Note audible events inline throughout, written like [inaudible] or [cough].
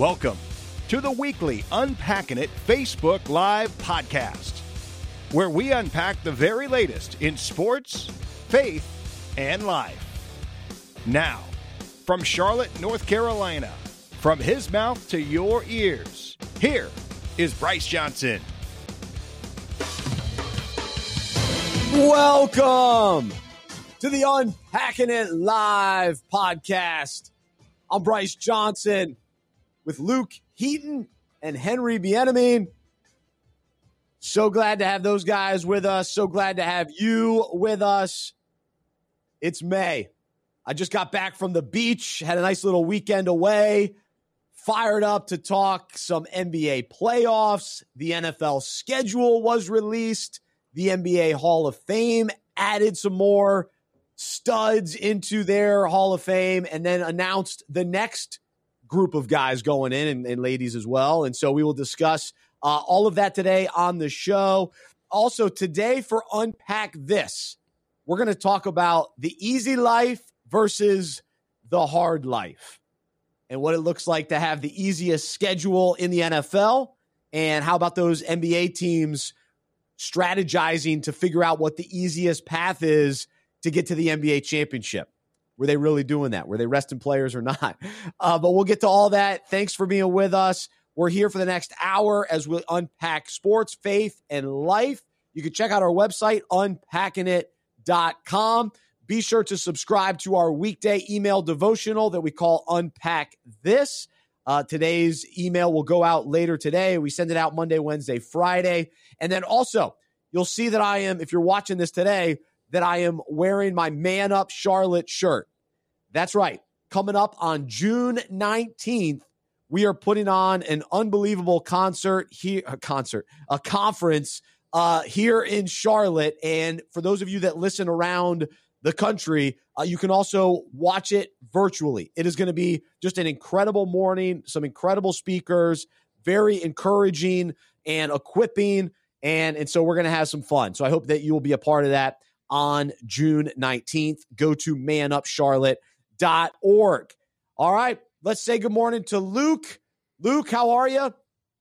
Welcome to the weekly Unpacking It Facebook Live podcast, where we unpack the very latest in sports, faith, and life. Now, from Charlotte, North Carolina, from his mouth to your ears, here is Bryce Johnson. Welcome to the Unpacking It Live podcast. I'm Bryce Johnson with Luke Heaton and Henry Bienemy. So glad to have those guys with us. So glad to have you with us. It's May. I just got back from the beach, had a nice little weekend away, fired up to talk some NBA playoffs. The NFL schedule was released. The NBA Hall of Fame added some more studs into their Hall of Fame and then announced the next group of guys going in and, and ladies as well. And so we will discuss uh, all of that today on the show. Also, today for Unpack This, we're going to talk about the easy life versus the hard life and what it looks like to have the easiest schedule in the NFL. And how about those NBA teams strategizing to figure out what the easiest path is to get to the NBA championship? Were they really doing that? Were they resting players or not? [laughs] Uh, but we'll get to all that. Thanks for being with us. We're here for the next hour as we unpack sports, faith, and life. You can check out our website, unpackingit.com. Be sure to subscribe to our weekday email devotional that we call Unpack This. Uh, today's email will go out later today. We send it out Monday, Wednesday, Friday. And then also, you'll see that I am, if you're watching this today, that I am wearing my Man Up Charlotte shirt. That's right. Coming up on June 19th, we are putting on an unbelievable concert here, a concert, a conference uh, here in Charlotte. And for those of you that listen around the country, uh, you can also watch it virtually. It is going to be just an incredible morning, some incredible speakers, very encouraging and equipping. And, and so we're going to have some fun. So I hope that you will be a part of that on June 19th. Go to manupcharlotte.org. All right, let's say good morning to Luke. Luke, how are you?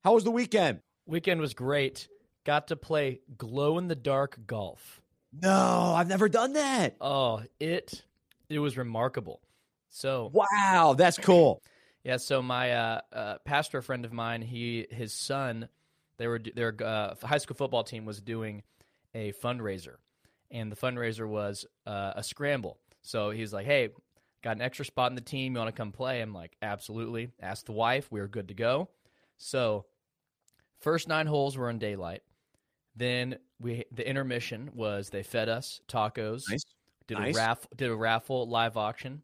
How was the weekend? Weekend was great. Got to play glow in the dark golf. No, I've never done that. Oh, it it was remarkable. So wow, that's cool. [clears throat] Yeah, so my uh, uh, pastor friend of mine, he his son, they were their uh, high school football team was doing a fundraiser, and the fundraiser was uh, a scramble. So he's like, "Hey, got an extra spot in the team. You want to come play?" I'm like, "Absolutely." Asked the wife. We were good to go. So first nine holes were in daylight. Then we the intermission was they fed us tacos. Nice. Did Nice. a raffle. Did a raffle live auction.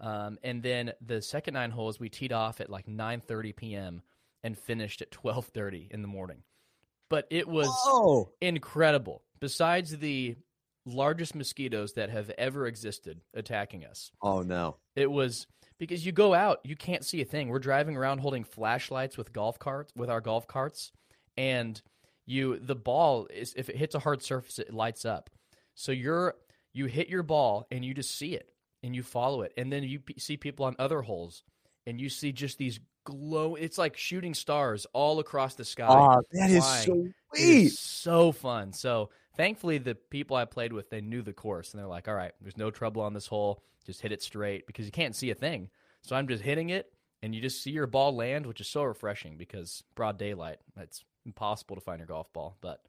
Um, and then the second nine holes we teed off at like 9:30 p.m. and finished at 12:30 in the morning. But it was Oh, incredible. Besides the largest mosquitoes that have ever existed attacking us, oh no. it was because you go out, you can't see a thing. We're driving around holding flashlights with golf carts with our golf carts, and you the ball is if it hits a hard surface, it lights up. So you're you hit your ball and you just see it and you follow it, and then you p- see people on other holes, and you see just these glow. It's like shooting stars all across the sky. Ah, that is flying. so sweet. is so fun. So thankfully, the people I played with they knew the course, and they're like, "All right, there's no trouble on this hole. Just hit it straight because you can't see a thing." So I'm just hitting it, and you just see your ball land, which is so refreshing because broad daylight. It's impossible to find your golf ball, but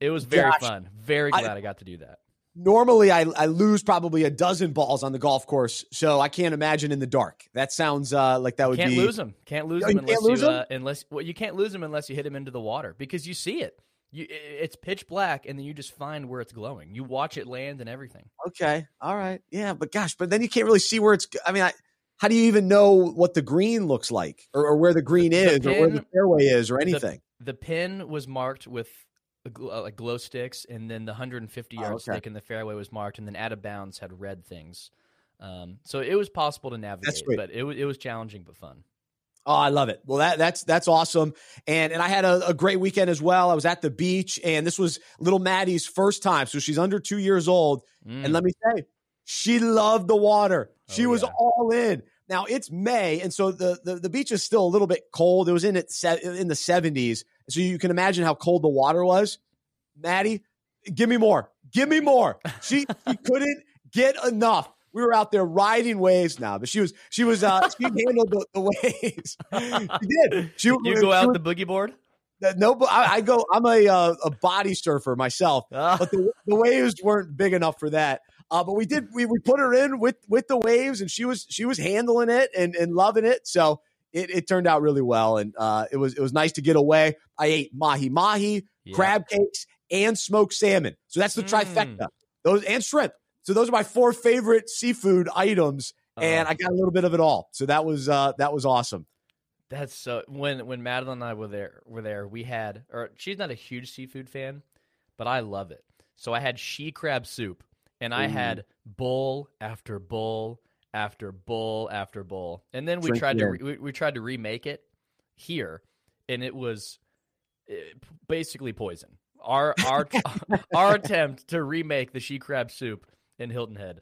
it was very Gosh, fun. Very glad I, got to do that. Normally, I, I lose probably a dozen balls on the golf course, so I can't imagine in the dark. That sounds uh, like that would Can't be. lose them. Can't lose Oh, them you unless can't lose you uh, unless well you can't lose them unless you hit them into the water because you see it. You, it's pitch black, and then you just find where it's glowing. You watch it land and everything. Okay, all right, yeah, but gosh, but then you can't really see where it's. I mean, I, how do you even know what the green looks like, or, or where the green The is, or where the fairway is, or anything? The pin was marked with uh, like glow sticks, and then the 150 Oh, yard okay. stick in the fairway was marked, and then out of bounds had red things. Um, so it was possible to navigate, but it was it was challenging but fun. Oh, I love it. Well, that that's that's awesome. And and I had a, a great weekend as well. I was at the beach, and this was little Maddie's first time. So she's under two years old. Mm. And let me say, she loved the water. She Oh, was yeah. all in. Now it's May, and so the, the, the beach is still a little bit cold. It was in it in the 70s, so you can imagine how cold the water was. Maddie, give me more, give me more. She she [laughs] couldn't get enough. We were out there riding waves now, but she was she was uh she [laughs] handled the, the waves. she did. She you go out was, the boogie board. No, I, I go. I'm a uh, a body surfer myself, oh. [laughs] but the, the waves weren't big enough for that. Uh, but we did we, we put her in with with the waves, and she was she was handling it and, and loving it. So it, it turned out really well, and uh, it was it was nice to get away. I ate mahi mahi, yeah. crab cakes, and smoked salmon. So that's the mm. trifecta. Those and shrimp. So those are my four favorite seafood items, and uh, I got a little bit of it all. So that was uh, that was awesome. That's so when when Madeline and I were there were there, we had or she's not a huge seafood fan, but I love it. So I had she crab soup and I had bowl after bowl after bowl after bowl. And then we Drink tried to re- we, we, tried to remake it here and it was eh, basically poison. Our our [laughs] our attempt to remake the she crab soup in Hilton Head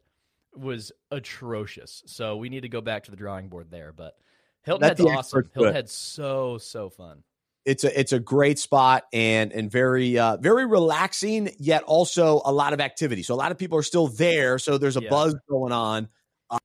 was atrocious. So we need to go back to the drawing board there, but Hilton Head's awesome. Hilton Head's so so fun. It's a it's a great spot and and very uh, very relaxing yet also a lot of activity. So a lot of people are still there. So there's a yeah. buzz going on.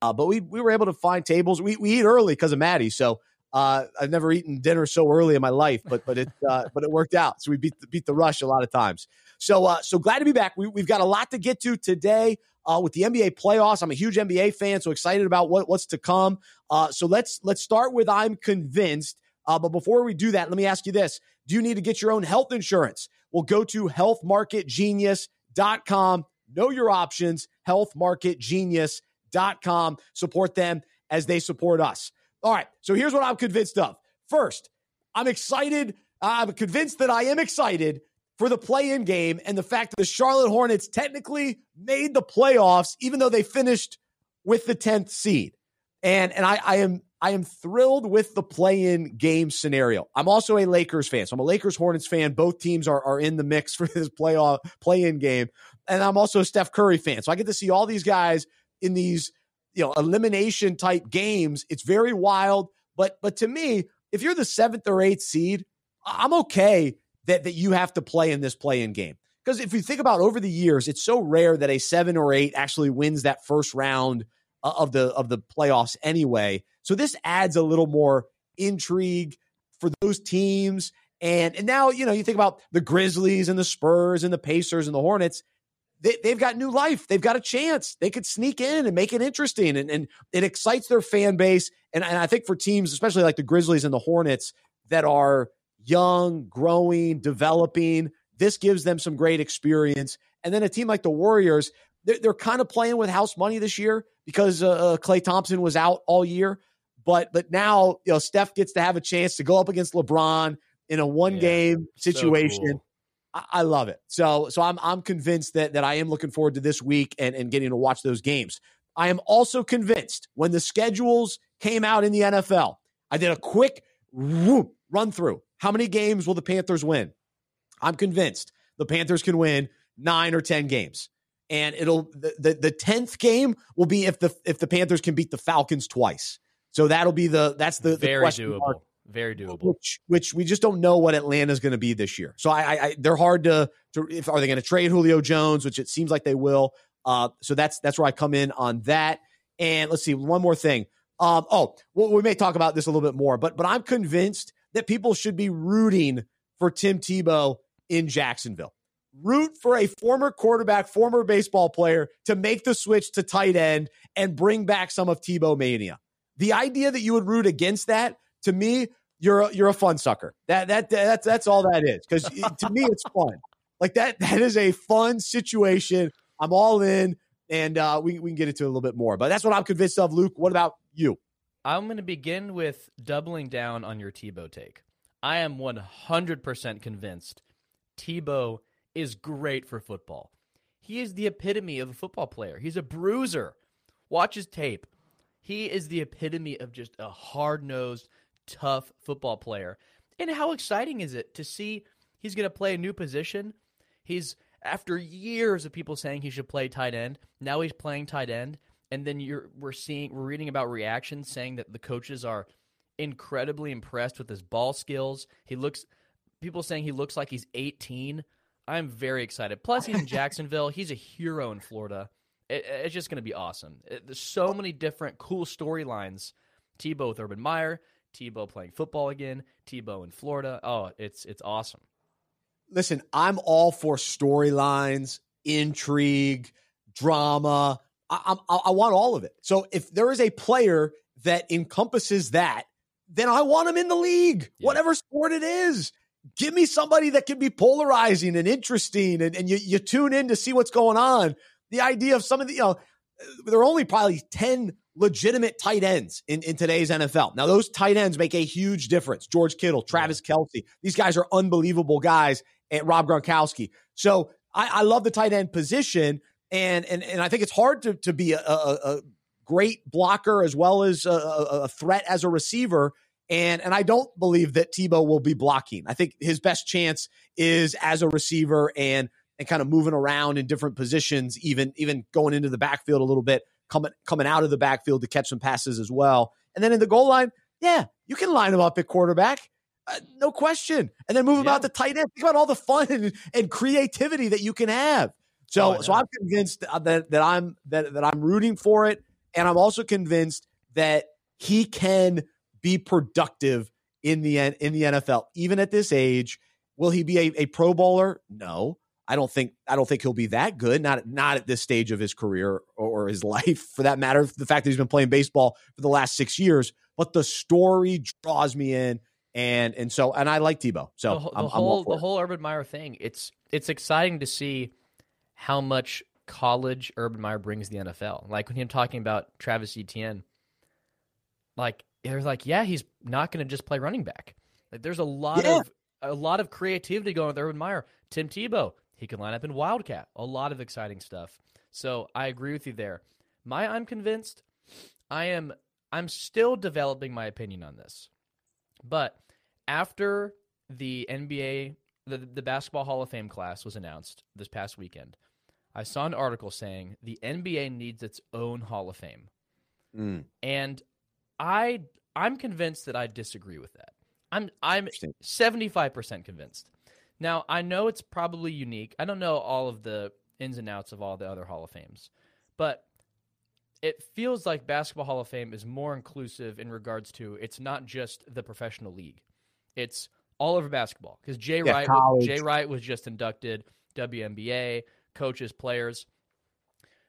Uh, but we we were able to find tables. We we eat early because of Maddie. So uh, I've never eaten dinner so early in my life, but but it uh, but it worked out. So we beat the, beat the rush a lot of times. So uh, so glad to be back. We, We, have got a lot to get to today uh, with the NBA playoffs. I'm a huge NBA fan, so excited about what, what's to come. Uh, so let's let's start with I'm convinced. Uh, but before we do that, let me ask you this: Do you need to get your own health insurance? Well, go to healthmarketgenius.com. Know your options. Healthmarketgenius.com. Support them as they support us. All right. So here's what I'm convinced of. First, I'm excited. I'm convinced that I am excited for the play in game and the fact that the Charlotte Hornets technically made the playoffs, even though they finished with the 10th seed. And, and I, I am I am thrilled with the play-in game scenario. I'm also a Lakers fan, so I'm a Lakers Hornets fan. Both teams are, are in the mix [laughs] for this playoff play-in game, and I'm also a Steph Curry fan. So I get to see all these guys in these you know elimination type games. It's very wild, but but to me, if you're the seventh or eighth seed, I'm okay that, that you have to play in this play in game. Because if you think about over the years, it's so rare that a seven or eight actually wins that first round uh, of the of the playoffs anyway. So this adds a little more intrigue for those teams. And and now, you know, you think about the Grizzlies and the Spurs and the Pacers and the Hornets. They, they've got new life. They've got a chance. They could sneak in and make it interesting. And, and it excites their fan base. And, and I think for teams, especially like the Grizzlies and the Hornets, that are young, growing, developing. This gives them some great experience. And then a team like the Warriors, they're, they're kind of playing with house money this year because uh, Klay uh, Thompson was out all year. But but now you know Steph gets to have a chance to go up against LeBron in a one yeah, game situation. So cool. I, I love it. So so I'm I'm convinced that that I am looking forward to this week and, and getting to watch those games. I am also convinced when the schedules came out in the NFL, I did a quick whoop, run through. How many games will the Panthers win? I'm convinced the Panthers can win nine or 10 games. And it'll the, the, the 10th game will be if the if the Panthers can beat the Falcons twice. So that'll be the that's the, very the doable. Mark, very doable. Which which we just don't know what Atlanta's going to be this year. So I, I they're hard to to if are they going to trade Julio Jones, which it seems like they will. Uh, so that's that's where I come in on that. And let's see one more thing. Um, oh, well, we may talk about this a little bit more, but but I'm convinced that people should be rooting for Tim Tebow in Jacksonville. Root for a former quarterback, former baseball player to make the switch to tight end and bring back some of Tebow mania. The idea that you would root against that, to me, you're a, you're a fun sucker. That that that's that's all that is. Because to me, it's fun. Like that that is a fun situation. I'm all in, and uh, we we can get into a little bit more. But that's what I'm convinced of. Luke, what about you? I'm going to begin with doubling down on your Tebow take. I am 100% convinced Tebow is great for football. He is the epitome of a football player. He's a bruiser. Watch his tape. He is the epitome of just a hard nosed, tough football player. And how exciting is it to see he's going to play a new position? He's, after years of people saying he should play tight end, now he's playing tight end and then you're we're seeing we're reading about reactions saying that the coaches are incredibly impressed with his ball skills. He looks people saying he looks like he's 18. I'm very excited. Plus, he's in [laughs] Jacksonville. He's a hero in Florida. It, it's just going to be awesome. It, there's so many different cool storylines. Tebow with Urban Meyer, Tebow playing football again, Tebow in Florida. Oh, it's it's awesome. Listen, I'm all for storylines, intrigue, drama. I, I, I want all of it. So if there is a player that encompasses that, then I want him in the league, yeah. whatever sport it is. Give me somebody that can be polarizing and interesting, and, and you, you tune in to see what's going on. The idea of some of the, you know, there are only probably 10 legitimate tight ends in, in today's NFL. Now, those tight ends make a huge difference. George Kittle, Travis Kelce, these guys are unbelievable guys, and Rob Gronkowski. So I, I love the tight end position, and and and I think it's hard to to be a, a, a great blocker as well as a, a, threat as a receiver. And and I don't believe that Tebow will be blocking. I think his best chance is as a receiver and and kind of moving around in different positions, even even going into the backfield a little bit, coming coming out of the backfield to catch some passes as well. And then in the goal line, yeah, you can line him up at quarterback. Uh, no question. And then move him yeah. out the tight end. Think about all the fun and, and creativity that you can have. So, oh, so I'm convinced that that I'm that that I'm rooting for it, and I'm also convinced that he can be productive in the in the NFL, even at this age. Will he be a, a Pro Bowler? No, I don't think I don't think he'll be that good. Not not at this stage of his career or, or his [laughs] life, for that matter. The fact that he's been playing baseball for the last six years, but the story draws me in, and and so and I like Tebow. So the, the I'm, whole I'm the whole Urban Meyer thing. It's it's exciting to see how much college Urban Meyer brings the NFL. Like when him talking about Travis Etienne, like they're like, yeah, he's not going to just play running back. Like there's a lot yeah. of a lot of creativity going with Urban Meyer. Tim Tebow, he can line up in Wildcat. A lot of exciting stuff. So I agree with you there. My I'm convinced. I am I'm still developing my opinion on this. But after the NBA the, the basketball Hall of Fame class was announced this past weekend, I saw an article saying the NBA needs its own Hall of Fame. Mm. And I I'm convinced that I disagree with that. I'm I'm 75% convinced. Now, I know it's probably unique. I don't know all of the ins and outs of all the other Hall of Fames, but it feels like Basketball Hall of Fame is more inclusive in regards to it's not just the professional league. It's all over basketball because Jay yeah, Wright college. Jay Wright was just inducted WNBA coaches, players.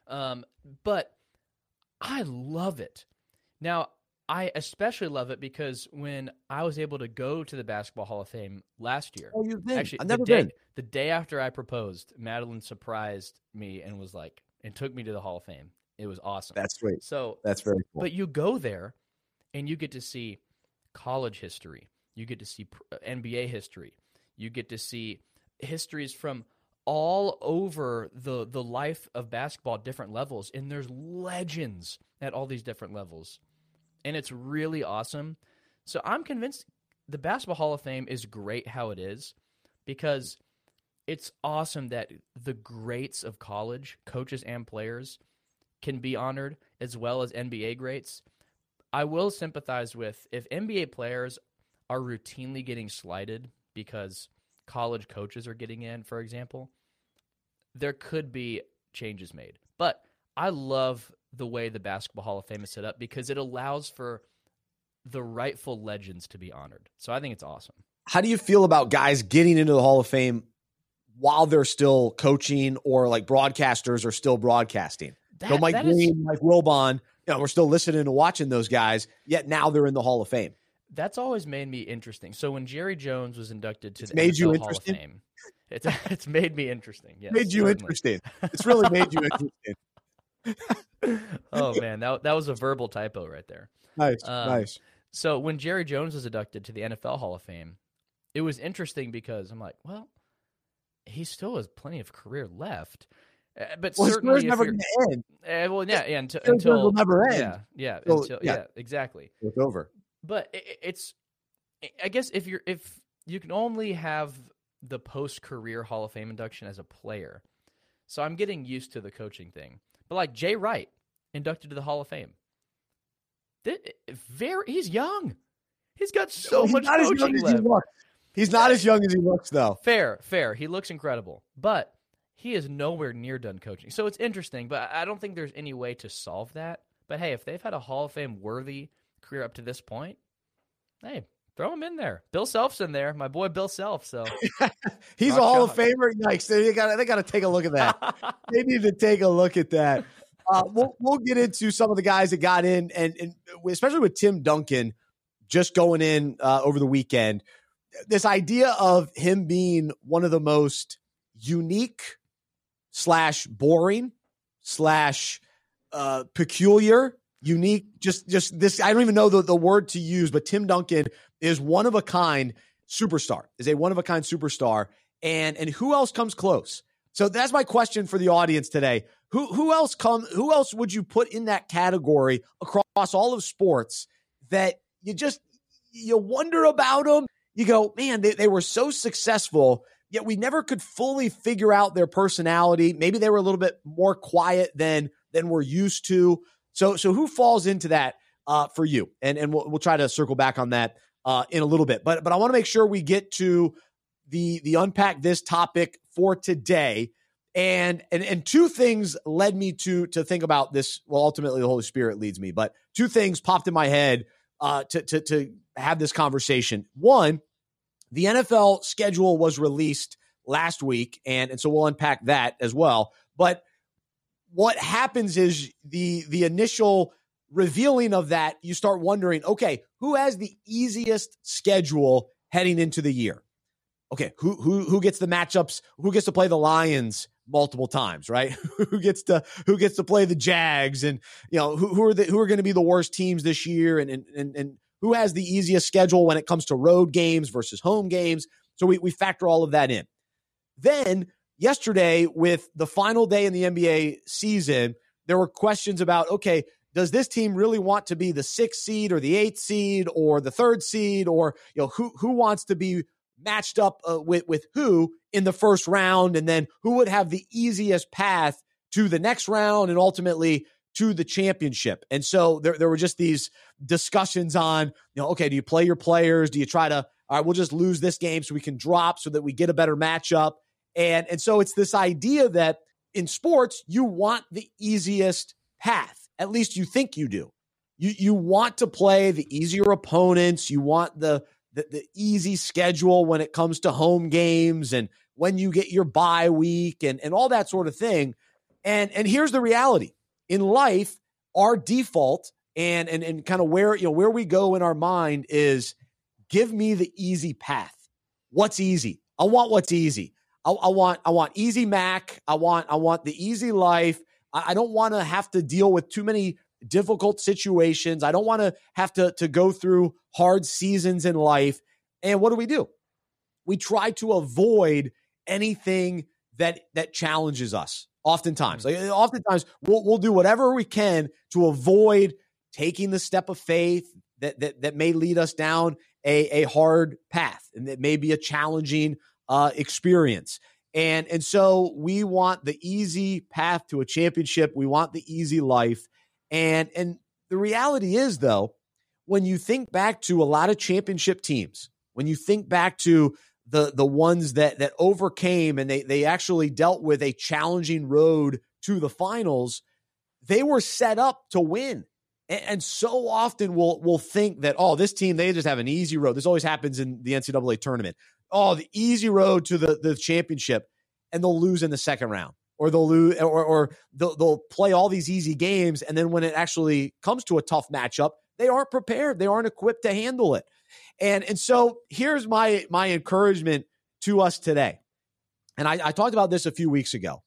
Um, but I love it. Now, I especially love it because when I was able to go to the Basketball Hall of Fame last year, oh, you've been. Actually, I've never the day, been. The day after I proposed, Madeline surprised me and was like, and took me to the Hall of Fame. It was awesome. That's great. So that's very cool. But you go there, and you get to see college history. You get to see NBA history. You get to see histories from all over the the life of basketball different levels and there's legends at all these different levels and it's really awesome. So i'm convinced the basketball hall of fame is great how it is because it's awesome that the greats of college coaches and players can be honored as well as nba greats. I will sympathize with if nba players are routinely getting slighted because college coaches are getting in, for example, there could be changes made. But I love the way the Basketball Hall of Fame is set up because it allows for the rightful legends to be honored. So I think it's awesome. How do you feel about guys getting into the Hall of Fame while they're still coaching or like broadcasters are still broadcasting? That, so Mike Green, is, Mike Wilbon, you know, we're still listening and watching those guys, yet now they're in the Hall of Fame that's always made me interesting. So when Jerry Jones was inducted to it's the made NFL you Hall of Fame, it's [laughs] it's made me interesting. Yes, made you certainly. interesting. It's really made you [laughs] interesting. oh man, that that was a verbal typo right there. Nice, um, nice. So when Jerry Jones was inducted to the NFL Hall of Fame, it was interesting because I'm like, well, he still has plenty of career left. Uh, but well, certainly, never going to end. Uh, well, yeah, yeah, until, until will never end. Yeah, yeah, so, until, yeah. yeah, exactly. It's over but it, it's I guess if you're if you can only have the post career Hall of Fame induction as a player, so I'm getting used to the coaching thing. But like Jay Wright, inducted to the Hall of Fame. Very, he's young. He's got so he's much coaching left. He he's not as young as he looks, though. Fair, fair. He looks incredible, but he is nowhere near done coaching. So it's interesting, but I don't think there's any way to solve that. But hey, if they've had a Hall of Fame worthy career up to this point, hey, throw him in there. Bill Self's in there, my boy Bill Self. So [laughs] he's a Hall of Famer. Yikes! They got they got to take a look at that. [laughs] they need to take a look at that. Uh, we'll we'll get into some of the guys that got in, and, and especially with Tim Duncan just going in uh, over the weekend. This idea of him being one of the most unique slash boring slash uh, peculiar, unique, just just this. I don't even know the, the word to use, but Tim Duncan is one of a kind superstar. Is a one of a kind superstar, and and who else comes close? So that's my question for the audience today. Who who else come? Who else would you put in that category across all of sports that you just you wonder about them? You go, man, they, they were so successful yet we never could fully figure out their personality. Maybe they were a little bit more quiet than than we're used to. So so who falls into that uh, for you? And and we'll, we'll try to circle back on that uh, in a little bit. But but I want to make sure we get to the the unpack this topic for today. And and and two things led me to to think about this. Well, ultimately the Holy Spirit leads me, but two things popped in my head uh, to to to have this conversation. One the NFL schedule was released last week, and, and so we'll unpack that as well. But what happens is the the initial revealing of that, you start wondering, okay, who has the easiest schedule heading into the year? Okay, who who who gets the matchups? Who gets to play the Lions multiple times, right? [laughs] who gets to who gets to play the Jags and you know who who are the who are going to be the worst teams this year and and and, and who has the easiest schedule when it comes to road games versus home games. So we, we factor all of that in. Then yesterday, with the final day in the NBA season, there were questions about okay, does this team really want to be the sixth seed or the eighth seed or the third seed or you know who who wants to be matched up uh, with with who in the first round and then who would have the easiest path to the next round and ultimately to the championship. And so there, there were just these discussions on, you know, okay, do you play your players? Do you try to, all right, we'll just lose this game so we can drop so that we get a better matchup. And, and so it's this idea that in sports, you want the easiest path. At least you think you do. You, you want to play the easier opponents. You want the, the, the easy schedule when it comes to home games and when you get your bye week and, and all that sort of thing. And, and here's the reality in life, our default and and and kind of where you know where we go in our mind is give me the easy path. What's easy? I want what's easy. I, I want I want easy Mac. I want I want the easy life. I, I don't want to have to deal with too many difficult situations. I don't want to have to to go through hard seasons in life. And what do we do? We try to avoid anything that that challenges us. Oftentimes, mm. like oftentimes we'll we'll do whatever we can to avoid taking the step of faith that that that may lead us down a a hard path and that may be a challenging uh, experience. And and so we want the easy path to a championship. We want the easy life. And and the reality is though, when you think back to a lot of championship teams, when you think back to the the ones that that overcame and they they actually dealt with a challenging road to the finals, they were set up to win. And, so often we'll we'll think that oh this team they just have an easy road. This always happens in the NCAA tournament. Oh the easy road to the the championship, and they'll lose in the second round or they'll lose or, or they'll, they'll play all these easy games and then when it actually comes to a tough matchup they aren't prepared they aren't equipped to handle it and and so here's my my encouragement to us today. And I, I talked about this a few weeks ago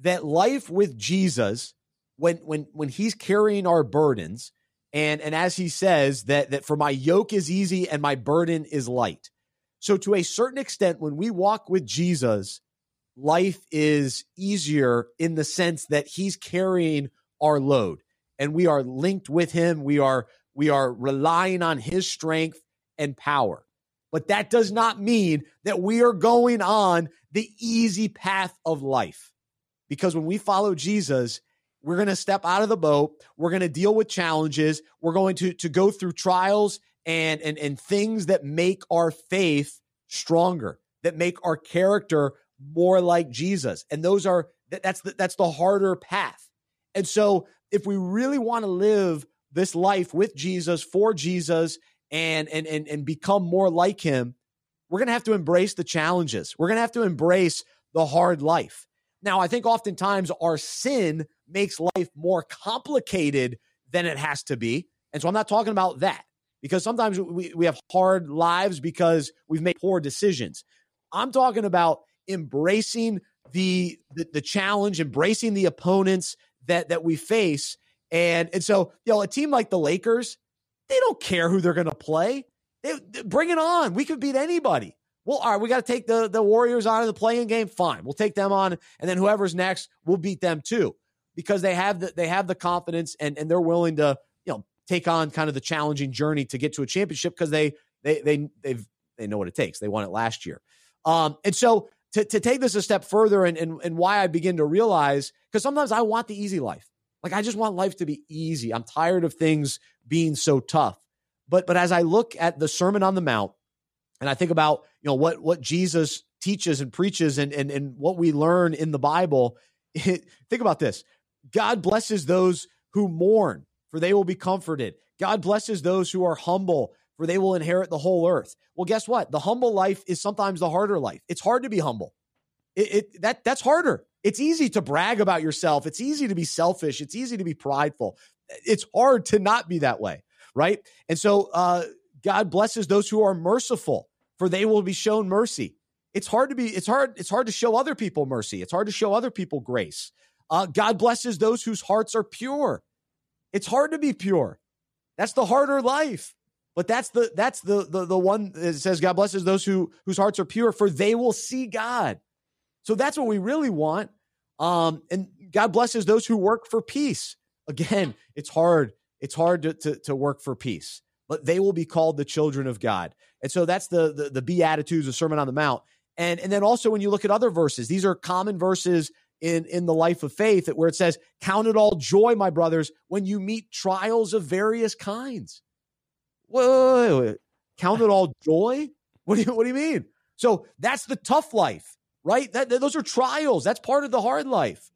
that life with Jesus, when when when he's carrying our burdens, and and as he says that that for my yoke is easy and my burden is light. So to a certain extent, when we walk with Jesus, life is easier in the sense that he's carrying our load and we are linked with him. We are we are relying on his strength and power. But that does not mean that we are going on the easy path of life. Because when we follow Jesus, we're going to step out of the boat. We're going to deal with challenges. We're going to to go through trials and and and things that make our faith stronger, that make our character more like Jesus. And those are that's the, that's the harder path. And so if we really want to live this life with Jesus for Jesus and and and and become more like him, we're going to have to embrace the challenges. We're going to have to embrace the hard life. Now, I think oftentimes our sin makes life more complicated than it has to be. And so I'm not talking about that because sometimes we, we have hard lives because we've made poor decisions. I'm talking about embracing the, the, the challenge, embracing the opponents that that we face. And and so, you know, a team like the Lakers, they don't care who they're going to play. They, they, bring it on. We could beat anybody. Well, all right, we got to take the the Warriors out of the play-in game. Fine, we'll take them on, and then whoever's next, we'll beat them too because they have the they have the confidence and and they're willing to take on kind of the challenging journey to get to a championship because they they they they've they know what it takes. They won it last year, um, and so to to take this a step further and and, and why I begin to realize because sometimes I want the easy life, like I just want life to be easy. I'm tired of things being so tough, but but as I look at the Sermon on the Mount and I think about you know what what Jesus teaches and preaches and and and what we learn in the Bible. It, [laughs] think about this God blesses those who mourn, for they will be comforted. God blesses those who are humble, for they will inherit the whole earth. Well, guess what? The humble life is sometimes the harder life. It's hard to be humble. It, it that that's harder. It's easy to brag about yourself. It's easy to be selfish. It's easy to be prideful. It's hard to not be that way, right? And so uh, God blesses those who are merciful, for they will be shown mercy. It's hard to be. It's hard. It's hard to show other people mercy. It's hard to show other people grace. Uh, God blesses those whose hearts are pure. It's hard to be pure. That's the harder life. But that's the that's the the the one that says God blesses those who whose hearts are pure, for they will see God. So that's what we really want. Um, and God blesses those who work for peace. Again, it's hard. It's hard to, to, to work for peace, but they will be called the children of God. And so that's the the, the Beatitudes, the Sermon on the Mount. And and then also when you look at other verses, these are common verses in, in the life of faith where it says, Count it all joy, my brothers, when you meet trials of various kinds. Wait. Count it all joy? What do you what do you mean? So that's the tough life, right? That, that those are trials. That's part of the hard life.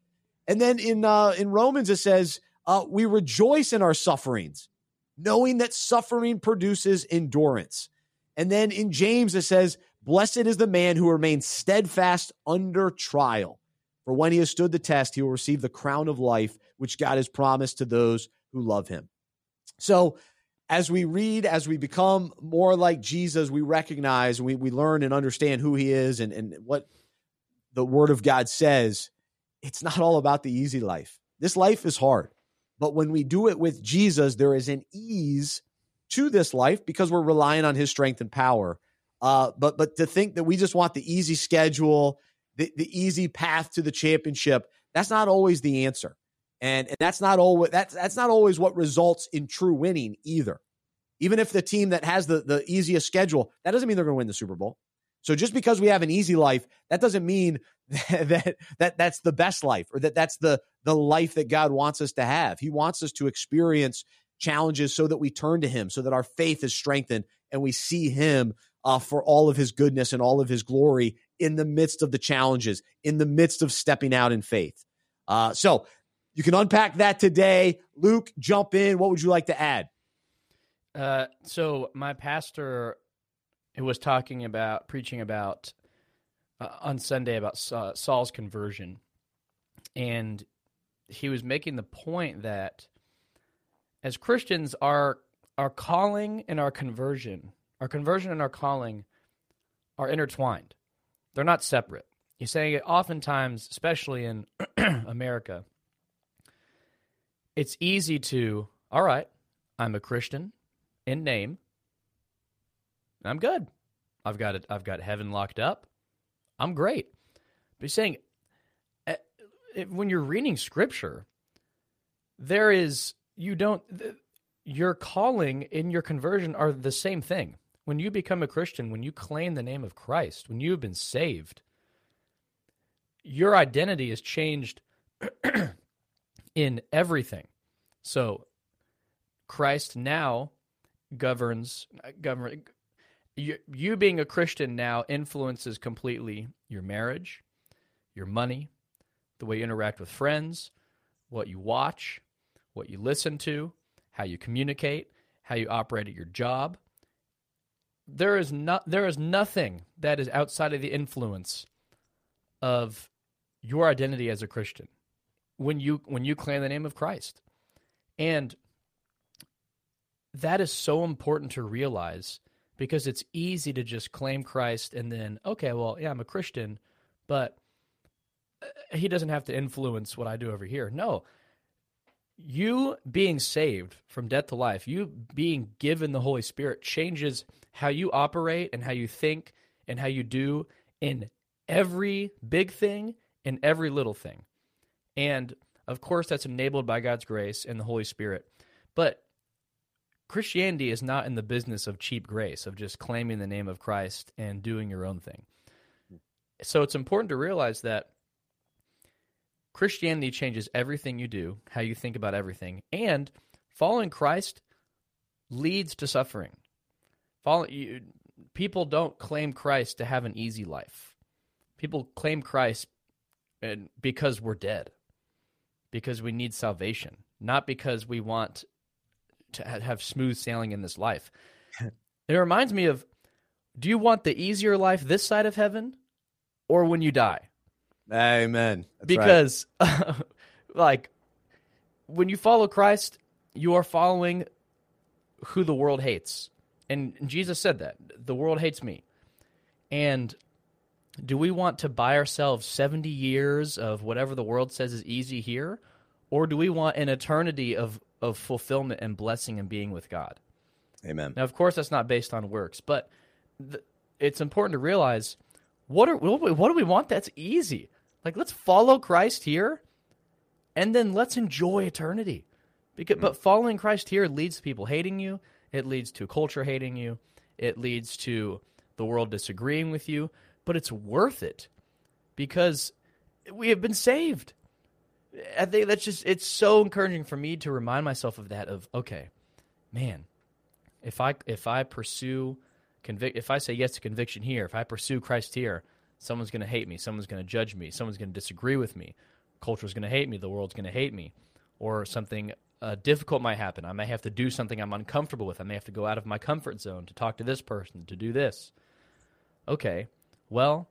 And then in uh, in Romans it says, uh, we rejoice in our sufferings, knowing that suffering produces endurance. And then in James it says, Blessed is the man who remains steadfast under trial. For when he has stood the test, he will receive the crown of life, which God has promised to those who love him. So, as we read, as we become more like Jesus, we recognize, we, we learn and understand who he is and, and what the word of God says. It's not all about the easy life. This life is hard. But when we do it with Jesus, there is an ease to this life because we're relying on his strength and power. Uh, but but to think that we just want the easy schedule the, the easy path to the championship. That's not always the answer. And, and that's not always that's that's not always what results in true winning either. Even if the team that has the, the easiest schedule, that doesn't mean they're going to win the Super Bowl. So just because we have an easy life, that doesn't mean that, [laughs] that that that's the best life or that that's the the life that God wants us to have. He wants us to experience challenges so that we turn to Him, so that our faith is strengthened and we see Him uh, for all of His goodness and all of His glory in the midst of the challenges, in the midst of stepping out in faith. Uh, so you can unpack that today. Luke, jump in. What would you like to add? Uh, so my pastor who was talking about preaching about uh, on Sunday about Saul's conversion, and he was making the point that as Christians, our our calling and our conversion, our conversion and our calling, are intertwined. They're not separate. He's saying it oftentimes, especially in [clears throat] America, it's easy to, all right, I'm a Christian in name. I'm good. I've got it. I've got heaven locked up. I'm great. But he's saying eh, when you're reading scripture, there is you don't your calling in your conversion are the same thing when you become a Christian, when you claim the name of Christ, when you have been saved, your identity is changed [clears throat] in everything. So Christ now governs govern you, you being a Christian now influences completely your marriage, your money, the way you interact with friends, what you watch, what you listen to, how you communicate, how you operate at your job. There is not there is nothing that is outside of the influence of your identity as a Christian when you when you claim the name of Christ. And that is so important to realize because it's easy to just claim Christ and then okay, well, yeah, I'm a Christian, but uh, he doesn't have to influence what I do over here. No. You being saved from death to life, you being given the Holy Spirit changes how you operate and how you think and how you do in every big thing and every little thing. And of course, that's enabled by God's grace and the Holy Spirit. But Christianity is not in the business of cheap grace, of just claiming the name of Christ and doing your own thing. So it's important to realize that Christianity changes everything you do, how you think about everything, and following Christ leads to suffering. Follow, you, people don't claim Christ to have an easy life. People claim Christ and because we're dead, because we need salvation, not because we want to have smooth sailing in this life. [laughs] it reminds me of do you want the easier life this side of heaven or when you die? Amen. That's because right. [laughs] like when you follow Christ, you are following who the world hates. And Jesus said that. The world hates me. And do we want to buy ourselves 70 years of whatever the world says is easy here? Or do we want an eternity of of fulfillment and blessing and being with God. Amen. Now, of course, that's not based on works, but th- it's important to realize what are what do we want that's easy. Like, let's follow Christ here, and then let's enjoy eternity. Because, mm. but following Christ here leads to people hating you. It leads to culture hating you. It leads to the world disagreeing with you. But it's worth it because we have been saved. I think that's just it's so encouraging for me to remind myself of that of okay, man, if I if I pursue convict if I say yes to conviction here, if I pursue Christ here, someone's going to hate me, someone's going to judge me, someone's going to disagree with me, culture's going to hate me, the world's going to hate me, or something uh, difficult might happen. I may have to do something I'm uncomfortable with. I may have to go out of my comfort zone to talk to this person, to do this. Okay, well,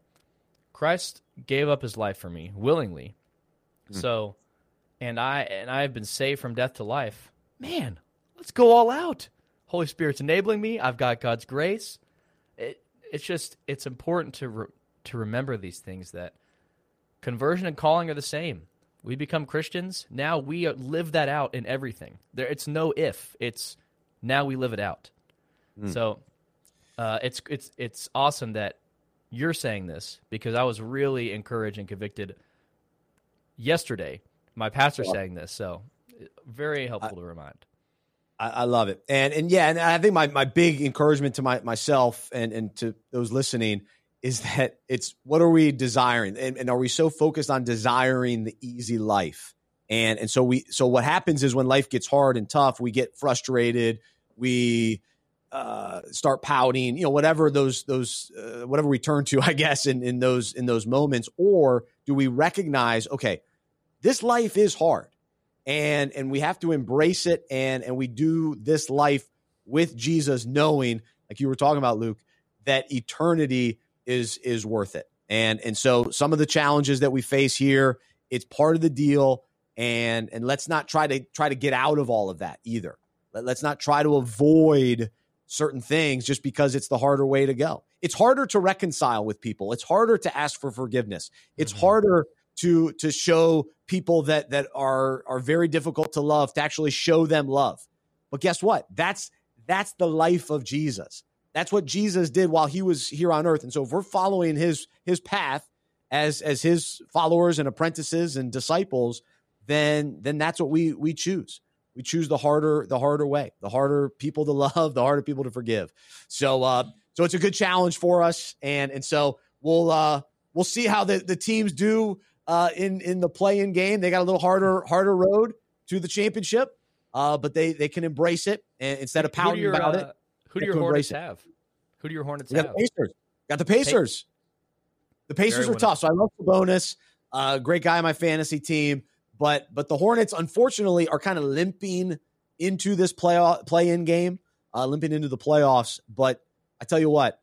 Christ gave up his life for me willingly Mm. So, and I and I have been saved from death to life. Man, let's go all out. Holy Spirit's enabling me. I've got God's grace. It, it's just it's important to re, to remember these things that conversion and calling are the same. We become Christians. Now we live that out in everything. There, it's no if. It's now we live it out. Mm. So, uh, it's it's it's awesome that you're saying this because I was really encouraged and convicted yesterday. My pastor yeah. saying this, so very helpful I, to remind. I, I, love it, and and yeah, and I think my my big encouragement to my myself and and to those listening is that it's what are we desiring, and, and are we so focused on desiring the easy life? And and so we so what happens is when life gets hard and tough, we get frustrated, we uh, start pouting, you know, whatever those those uh, whatever we turn to, [laughs] I guess, in in those in those moments, or do we recognize, okay, this life is hard and and we have to embrace it and and we do this life with Jesus knowing like you were talking about Luke that eternity is is worth it. And and so some of the challenges that we face here it's part of the deal and and let's not try to try to get out of all of that either. Let, let's not try to avoid certain things just because it's the harder way to go. It's harder to reconcile with people. It's harder to ask for forgiveness. It's mm-hmm. harder to to show people that that are are very difficult to love to actually show them love. But guess what? That's that's the life of Jesus. That's what Jesus did while he was here on earth. And so if we're following his his path as as his followers and apprentices and disciples, then then that's what we we choose. We choose the harder the harder way, the harder people to [laughs] love, the harder people to forgive. So uh so it's a good challenge for us and and so we'll uh we'll see how the the teams do uh, in in the play-in game. They got a little harder harder road to the championship, uh, but they they can embrace it and instead of pouting your, about uh, it. Who do your Hornets have? Who do your Hornets have? the Pacers. Got the Pacers. The Pacers Very are tough. So I love Sabonis. Uh, great guy on my fantasy team, but but the Hornets unfortunately are kind of limping into this play play in game, uh, limping into the playoffs. But I tell you what,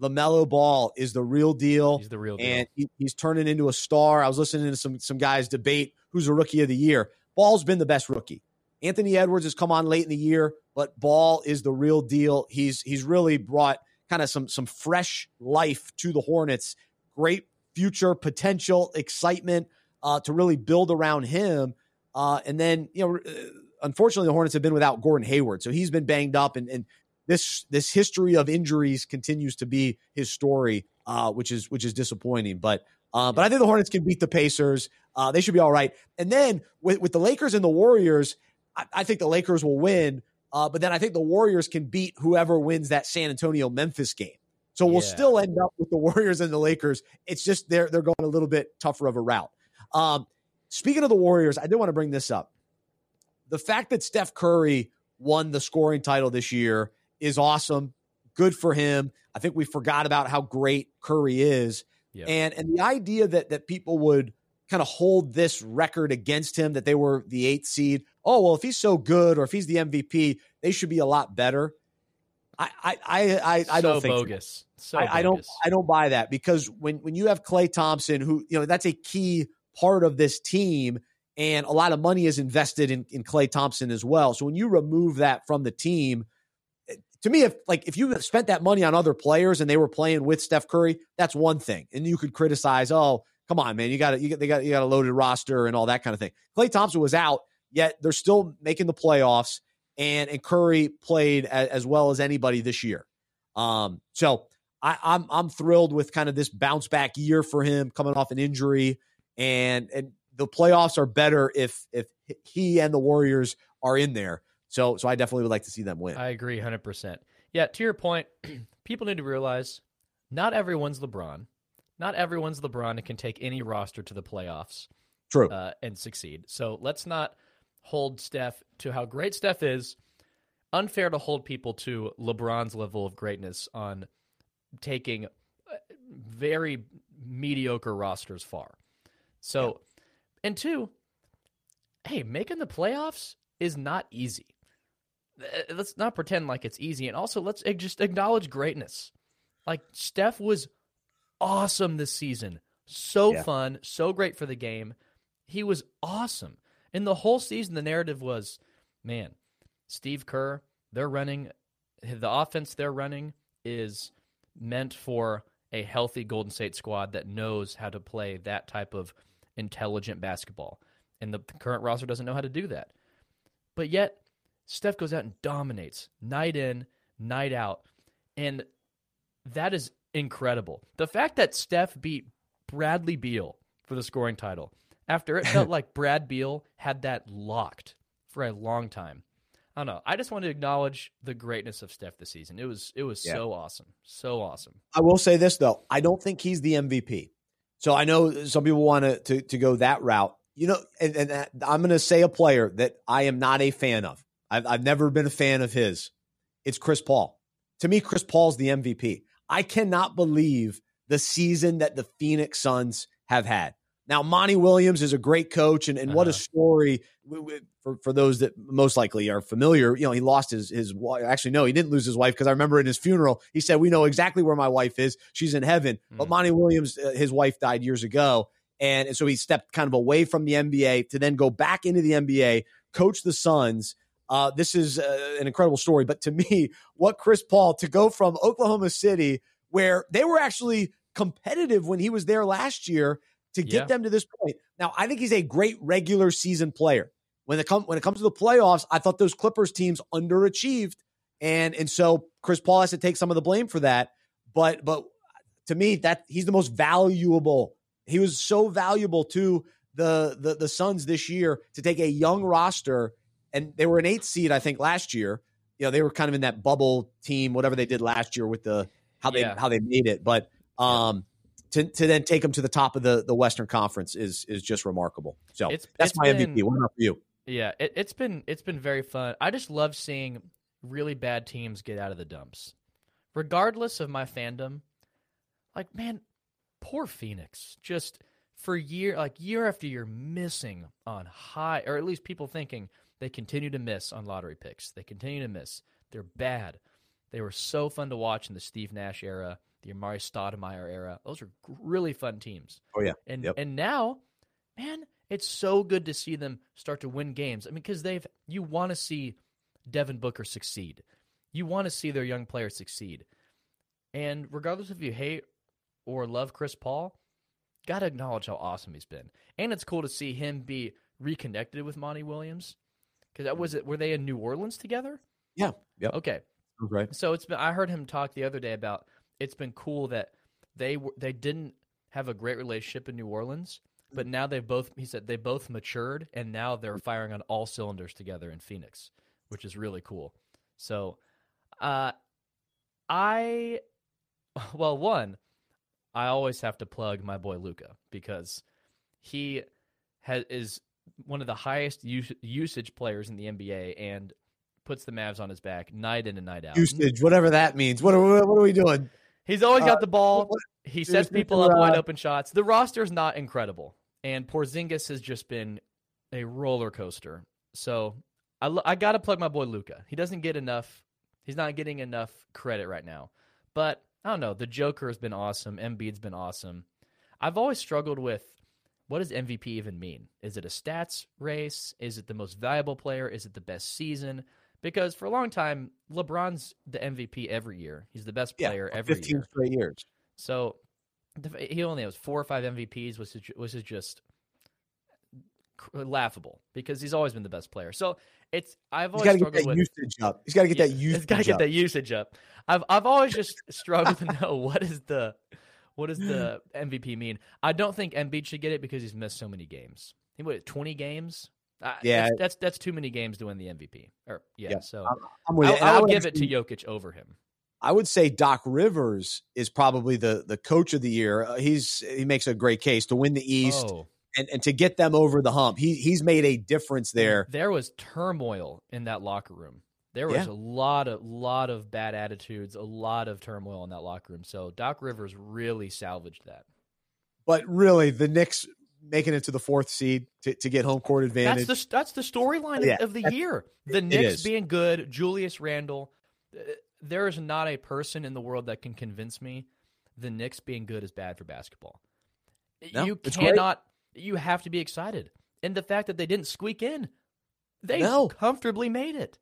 LaMelo Ball is the real deal, He's the real deal. and he, he's turning into a star. I was listening to some some guys debate who's a rookie of the year. Ball's been the best rookie. Anthony Edwards has come on late in the year, but Ball is the real deal. He's he's really brought kind of some some fresh life to the Hornets. Great future potential, excitement uh, to really build around him. Uh, and then you know, uh, unfortunately, the Hornets have been without Gordon Hayward, so he's been banged up, and and this this history of injuries continues to be his story, uh, which is which is disappointing. But uh, but I think the Hornets can beat the Pacers. Uh, they should be all right. And then with with the Lakers and the Warriors, I, I think the Lakers will win. Uh, but then I think the Warriors can beat whoever wins that San Antonio Memphis game. So we'll Yeah. still end up with the [laughs] Warriors and the Lakers. It's just they're they're going a little bit tougher of a route. Um, speaking of the Warriors, I did want to bring this up. The fact that Steph Curry won the scoring title this year is awesome. Good for him. I think we forgot about how great Curry is. Yep. And and the idea that that people would kind of hold this record against him that they were the eighth seed. Oh well, if he's so good or if he's the MVP, they should be a lot better. I I I I, I don't so think so. bogus. So I, I don't. I don't buy that because when when you have Klay Thompson, who you know that's a key part of this team, and a lot of money is invested in in Klay Thompson as well. So when you remove that from the team, to me, if like if you spent that money on other players and they were playing with Steph Curry, that's one thing, and you could criticize, oh come on, man, you got you got they got you got a loaded roster and all that kind of thing. Klay Thompson was out, yet they're still making the playoffs, and and Curry played as, as well as anybody this year. Um, so I, I'm I'm thrilled with kind of this bounce back year for him coming off an injury, and and the playoffs are better if if he and the Warriors are in there. So so I definitely would like to see them win. I agree 100%. Yeah, to your point, [clears throat] people need to realize not everyone's LeBron. Not everyone's LeBron and can take any roster to the playoffs True. uh, and succeed. So let's not hold Steph to how great Steph is. Unfair to hold people to LeBron's level of greatness on taking uh, very mediocre rosters far. So, and two, hey, making the playoffs is not easy. Uh, Let's not pretend like it's easy. And also, let's just acknowledge greatness. Like, Steph was awesome this season. So Yeah. fun, so great for the game. He was awesome. And the whole season, the narrative was man, Steve Kerr, they're running, the offense they're running is meant for a healthy Golden State squad that knows how to play that type of intelligent basketball. And the current roster doesn't know how to do that. But yet, Steph goes out and dominates night in, night out. And that is incredible. The fact that Steph beat Bradley Beal for the scoring title after it felt like Brad Beal had that locked for a long time. I don't know. I just want to acknowledge the greatness of Steph this season. It was it was Yeah. so awesome. So awesome. I will say this though, I don't think he's the MVP. So I know some people want to to, to go that route. You know, and, and that- I'm going to say a player that I am not a fan of. I've I've never been a fan of his. It's Chris Paul. To me, Chris Paul's the MVP. I cannot believe the season that the Phoenix Suns have had. Now, Monty Williams is a great coach, and, and what a Uh-huh. story for, for those that most likely are familiar. You know, he lost his his wife. Actually, no, he didn't lose his wife because I remember in his funeral he said, "We know exactly where my wife is. She's in heaven." But Mm. Monty Williams, uh, his wife died years ago, and, and so he stepped kind of away from the NBA to then go back into the NBA, coach the Suns. Uh, this is uh, an incredible story, but to [laughs] me, what Chris Paul to go from Oklahoma City, where they were actually competitive when he was there last year, to get Yeah. them to this point. Now, I think he's a great regular season player. When it come when it comes to the playoffs, I thought those Clippers teams underachieved, and and so Chris Paul has to take some of the blame for that. But but to me, that he's the most valuable. He was so valuable to the the the Suns this year to take a young roster, and they were an eighth seed, I think, last year. You know, they were kind of in that bubble team, whatever they did last year with the how they Yeah. how they made it. But um, to, to then take them to the top of the, the Western Conference is is just remarkable. So It's- that's it's my been- MVP. What about for you? Yeah, it, it's been it's been very fun. I just love seeing really bad teams get out of the dumps, regardless of my fandom. Like, man, poor Phoenix. Just for year, like year after year, missing on high, or at least people thinking they continue to miss on lottery picks. They continue to miss. They're bad. They were so fun to watch in the Steve Nash era, the Amar'e Stoudemire era. Those are really fun teams. Oh yeah, And Yep. and now, man, it's so good to see them start to win games. I mean, because they've you want to see Devin Booker succeed. You want to see their young players succeed. And regardless if you hate or love Chris Paul, gotta acknowledge how awesome he's been. And it's cool to see him be reconnected with Monty Williams. Because that was it. Were they in New Orleans together? Yeah. Yep. Okay. Right. So it's been. I heard him talk the other day about it's been cool that they were they didn't have a great relationship in New Orleans, but now they've both. He said they both matured, and now they're firing on all cylinders together in Phoenix, which is really cool. So, uh, I, [laughs] well, one, I always have to plug my boy Luka because he has is one of the highest us- usage players in the NBA and puts the Mavs on his back night in and night out. Usage, whatever that means. What are, what are we doing? He's always got Uh, the ball. He sets people up wide uh, open shots. The roster is not incredible, and Porzingis has just been a roller coaster. So I, I got to plug my boy Luka. He doesn't get enough. He's not getting enough credit right now. But I don't know. The Joker has been awesome. Embiid's been awesome. I've always struggled with what does MVP even mean? Is it a stats race? Is it the most valuable player? Is it the best season? Because for a long time, LeBron's the MVP every year. He's the best player for every 15 year. straight years. So he only has four or five MVPs, which is, which is just laughable because he's always been the best player. So it's I've always got to get struggled that with usage up. He's got to get that usage It's got to get up. that usage up. I've I've always just [laughs] struggled to know what is the what does the MVP mean. I don't think Embiid should get it because he's missed so many games. He what twenty games. Uh, Yeah. that's, that's that's too many games to win the MVP. Or yeah, Yeah. so I'm with I, I would give it to Jokic over him. I would say Doc Rivers is probably the the coach of the year. Uh, he's he makes a great case to win the East Oh, and, and to get them over the hump. He he's made a difference there. There was turmoil in that locker room. There was Yeah. a lot of lot of bad attitudes, a lot of turmoil in that locker room. So Doc Rivers really salvaged that. But really, the Knicks making it to the fourth seed to, to get home court advantage. That's the that's the storyline Yeah, of, the year. The Knicks being good, Julius Randle. uh, There is not a person in the world that can convince me the Knicks being good is bad for basketball. No, you cannot. You have to be excited, and the fact that they didn't squeak in, they No. comfortably made it.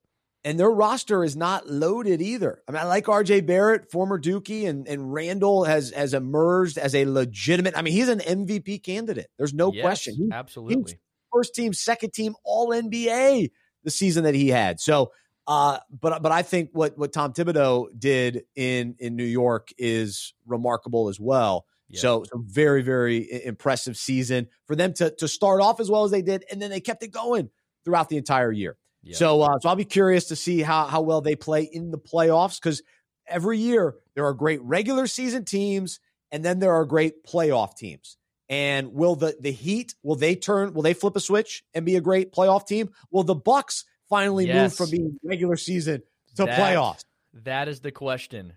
And their roster is not loaded either. I mean, I like RJ Barrett, former Dookie, and, and Randle has has emerged as a legitimate. I mean, he's an MVP candidate. There's no Yes, question. He- absolutely. first team, second team, all NBA the season that he had. So, uh, but but I think what what Tom Thibodeau did in in New York is remarkable as well. Yeah. So, so very very impressive season for them to to start off as well as they did, and then they kept it going throughout the entire year. Yeah. So, uh, so I'll be curious to see how how well they play in the playoffs because every year there are great regular season teams, and then there are great playoff teams. And will the the Heat will they turn will they flip a switch and be a great playoff team? Will the Bucks finally move from being regular season to That- playoffs? That is the question.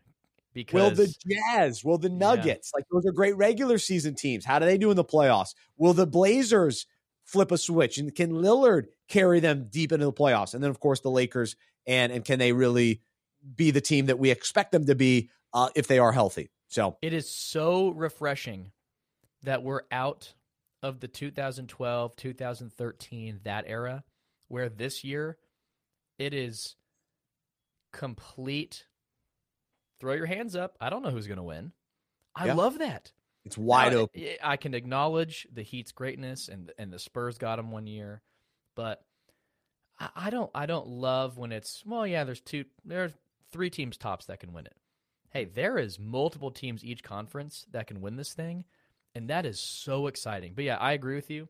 Because Will the Jazz, will the Nuggets, like those are great regular season teams. How do they do in the playoffs? Will the Blazers flip a switch and can Lillard carry them deep into the playoffs? And then of course the Lakers and and can they really be the team that we expect them to be uh, if they are healthy? So it is so refreshing that we're out of the 2012, 2013, that era, where this year it is complete throw your hands up. I don't know who's going to win. I Yeah. love that. it's wide Now, open. I- I can acknowledge the Heat's greatness and and the Spurs got them one year, but I, I don't I don't love when it's well yeah there's two there's three teams tops that can win it. Hey, there is multiple teams each conference that can win this thing, and that is so exciting. But yeah, I agree with you.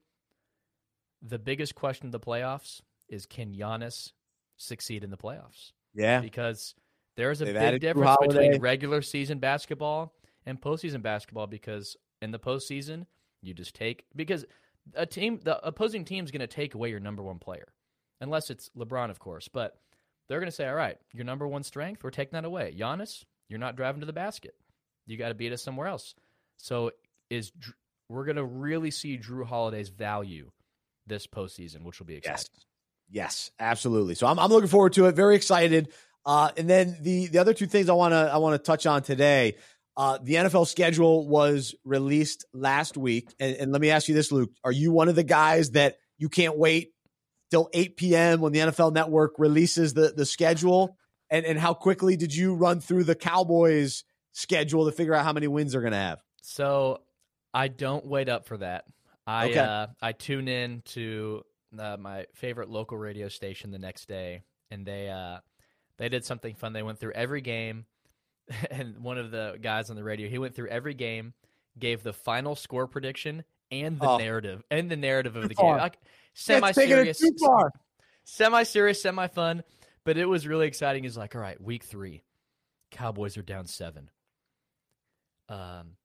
The biggest question of the playoffs is can Giannis succeed in the playoffs? Yeah. because there's a They've big difference between regular season basketball and postseason basketball because in the postseason, you just take because a team, the opposing team is going to take away your number one player, unless it's LeBron, of course. But they're going to say, all right, your number one strength, we're taking that away. Giannis, you're not driving to the basket. You got to beat us somewhere else. So is we're going to really see Jrue Holiday's value this postseason, which will be exciting. Yes, yes, absolutely. So I'm I'm looking forward to it. Very excited. Uh, and then the the other two things I want to I want to touch on today. Uh, the NFL schedule was released last week, and, and let me ask you this, Luke: Are you one of the guys that you can't wait till 8 p.m. when the NFL Network releases the the schedule? And and how quickly did you run through the Cowboys schedule to figure out how many wins they're going to have? So I don't wait up for that. I okay. uh, I tune in to uh, my favorite local radio station the next day, and they uh, they did something fun. They went through every game [laughs] and one of the guys on the radio, he went through every game, gave the final score prediction and the oh. narrative and the narrative of the game. Like, semi serious, semi serious, semi fun, but it was really exciting. He's like, all right, week three, Cowboys are down seven. Um,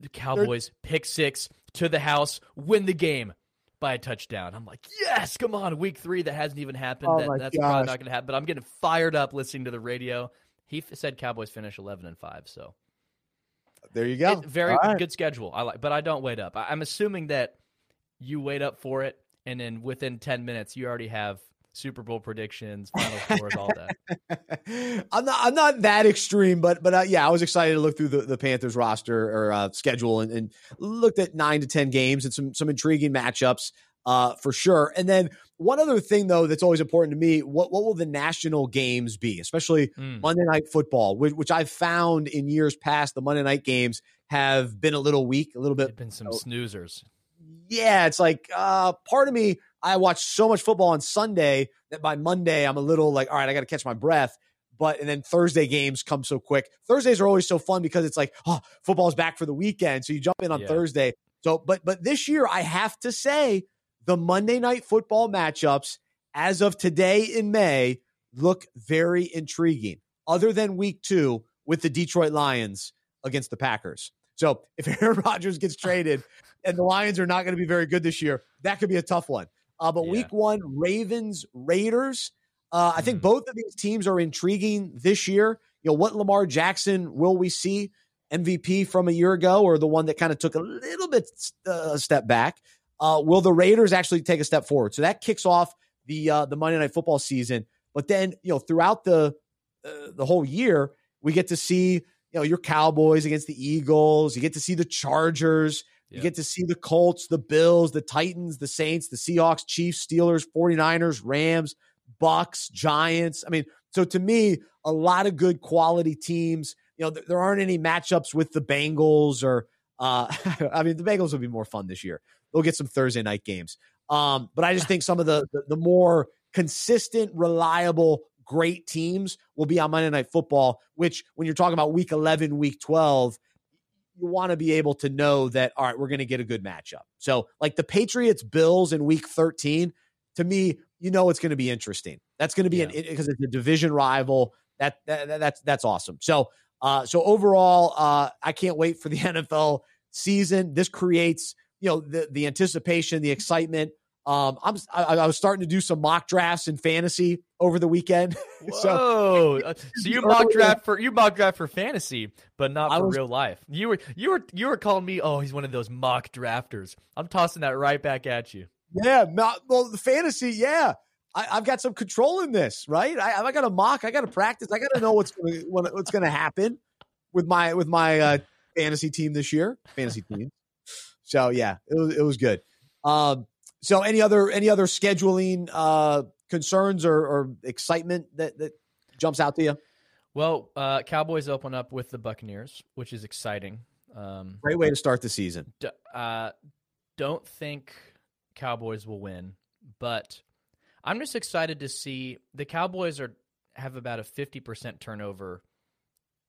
the Cowboys They're... pick six to the house, win the game by a touchdown. I'm like, yes, come on, week three that hasn't even happened. Oh that, that's gosh. probably not going to happen. But I'm getting fired up listening to the radio. He f- said Cowboys finish eleven and five. So there you go. It, very right. good schedule. I like, but I don't wait up. I, I'm assuming that you wait up for it, and then within ten minutes, you already have Super Bowl predictions, final scores, all that. [laughs] I'm not I'm not that extreme, but but uh, yeah, I was excited to look through the, the Panthers roster or uh, schedule and, and, looked at nine to ten games and some some intriguing matchups uh, for sure. And then one other thing, though, that's always important to me: what what will the national games be, especially mm. Monday Night Football, which, which, I've found in years past, the Monday night games have been a little weak, a little bit. been some snoozers. Yeah, it's like uh, part of me. I watch so much football on Sunday that by Monday I'm a little like, all right, I got to catch my breath. But and then Thursday games come so quick. Thursdays are always so fun because it's like, oh, football's back for the weekend, so you jump in on yeah. Thursday. So, but but this year I have to say the Monday night football matchups as of today in May look very intriguing, other than week two with the Detroit Lions against the Packers. So if [laughs] Aaron Rodgers gets [laughs] traded and the Lions are not going to be very good this year, that could be a tough one. Uh, but yeah. week one, Ravens, Raiders. Uh, I think mm. both of these teams are intriguing this year. You know, what Lamar Jackson will we see? MVP from a year ago, or the one that kind of took a little bit uh, step back? Uh, will the Raiders actually take a step forward? So that kicks off the uh, the Monday Night Football season. But then you know throughout the uh, the whole year, we get to see you know your Cowboys against the Eagles. You get to see the Chargers. You get to see the Colts, the Bills, the Titans, the Saints, the Seahawks, Chiefs, Steelers, 49ers, Rams, Bucks, Giants. I mean, so to me, a lot of good quality teams. You know, there aren't any matchups with the Bengals or uh [laughs] I mean, the Bengals would be more fun this year they'll get some Thursday night games. Um, but I just [laughs] think some of the, the, the more consistent, reliable, great teams will be on Monday Night Football. Which, when you're talking about Week 11, Week 12, you want to be able to know that all right, we're going to get a good matchup. So, like the Patriots Bills in Week 13, to me, you know it's going to be interesting. That's going to be yeah. an because it's a division rival. That, that that's that's awesome. So, uh, so overall, uh, I can't wait for the [laughs] NFL season. This creates you know the the anticipation, the excitement. Um, I'm I, I, was starting to do some mock drafts in fantasy over the weekend. [laughs] so, uh, so you [laughs] mock draft for you mock draft for fantasy, but not for was, real life. You were you were you were calling me. Oh, he's one of those mock drafters. I'm tossing that right back at you. Yeah, not, well, the fantasy. Yeah, I, have got some control in this, right? I, I got to mock. I got to practice. I got to know what's gonna, what's going to happen with my with my uh, fantasy team this year. Fantasy team. So yeah, it was it was good. Um, so any other any other scheduling uh, concerns or, or excitement that that jumps out to you? Well, uh, Cowboys open up with the Buccaneers, which is exciting. Um, Great way to start the season. D- uh, don't think Cowboys will win, but I'm just excited to see the Cowboys are have about a 50% turnover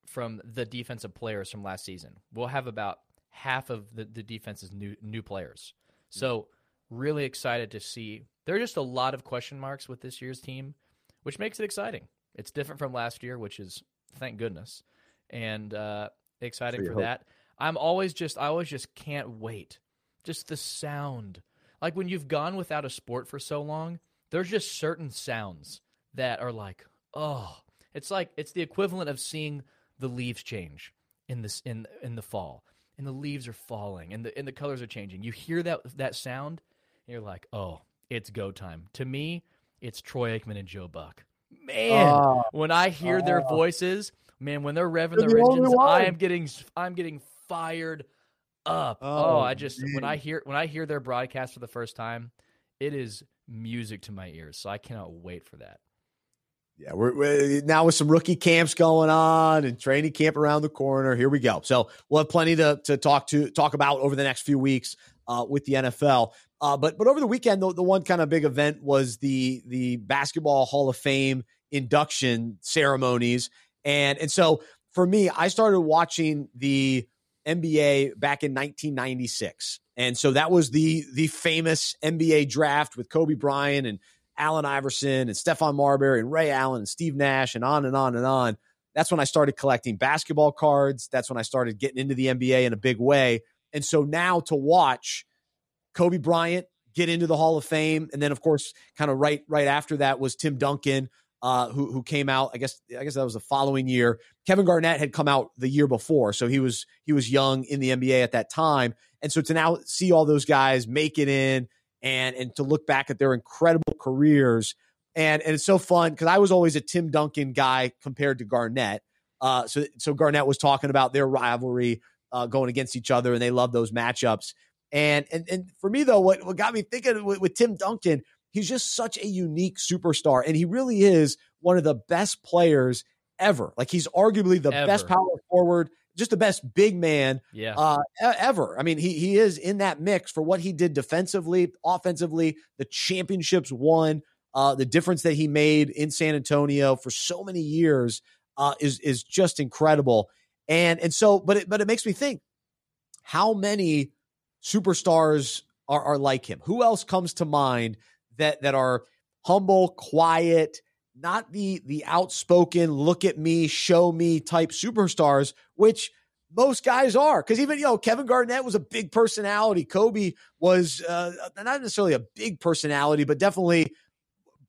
from the defensive players from last season. We'll have about half of the, the defense's new new players. So really excited to see. There are just a lot of question marks with this year's team, which makes it exciting. It's different from last year, which is thank goodness, and uh, exciting for, for that. I'm always just I always just can't wait. Just the sound. Like when you've gone without a sport for so long, there's just certain sounds that are like, oh, it's like it's the equivalent of seeing the leaves change in this in in the fall. And the leaves are falling and the and the colors are changing. You hear that that sound and you're like, "Oh, it's go time." To me, it's Troy Aikman and Joe Buck. Man, Oh. when I hear their Oh. voices, man, when they're revving their the engines, I am getting I'm getting fired up. Oh, Oh, I just when. I hear when I hear their broadcast for the first time, it is music to my ears. So I cannot wait for that. Yeah, we're, we're now with some rookie camps going on and training camp around the corner. Here we go. So we'll have plenty to to talk to talk about over the next few weeks uh, with the NFL. Uh, but but over the weekend, the, the one kind of big event was the the basketball Hall of Fame induction ceremonies, and and so for me, I started watching the NBA back in 1996, and so that was the the famous NBA draft with Kobe Bryant and Allen Iverson and Stephon Marbury and Ray Allen and Steve Nash and on and on and on. That's when I started collecting basketball cards. That's when I started getting into the NBA in a big way. And so now to watch Kobe Bryant get into the Hall of Fame, and then of course, kind of right right after that was Tim Duncan, uh, who who came out. I guess I guess that was the following year. Kevin Garnett had come out the year before, so he was he was young in the NBA at that time. And so to now see all those guys make it in and and to look back at their incredible careers and and it's so fun because I was always a Tim Duncan guy compared to Garnett. Uh, so so Garnett was talking about their rivalry uh, going against each other, and they love those matchups. And and and for me though, what what got me thinking with, with Tim Duncan, he's just such a unique superstar, and he really is one of the best players ever. Like he's arguably the Ever. best power forward, just the best big man Yeah. uh, ever. I mean, he he is in that mix for what he did defensively, offensively, the championships won, uh, the difference that he made in San Antonio for so many years uh, is is just incredible. And and so, but it but it makes me think, how many superstars are are like him? Who else comes to mind that that are humble, quiet, not the the outspoken, look at me, show me type superstars, which most guys are because even you know Kevin Garnett was a big personality. Kobe was uh, not necessarily a big personality, but definitely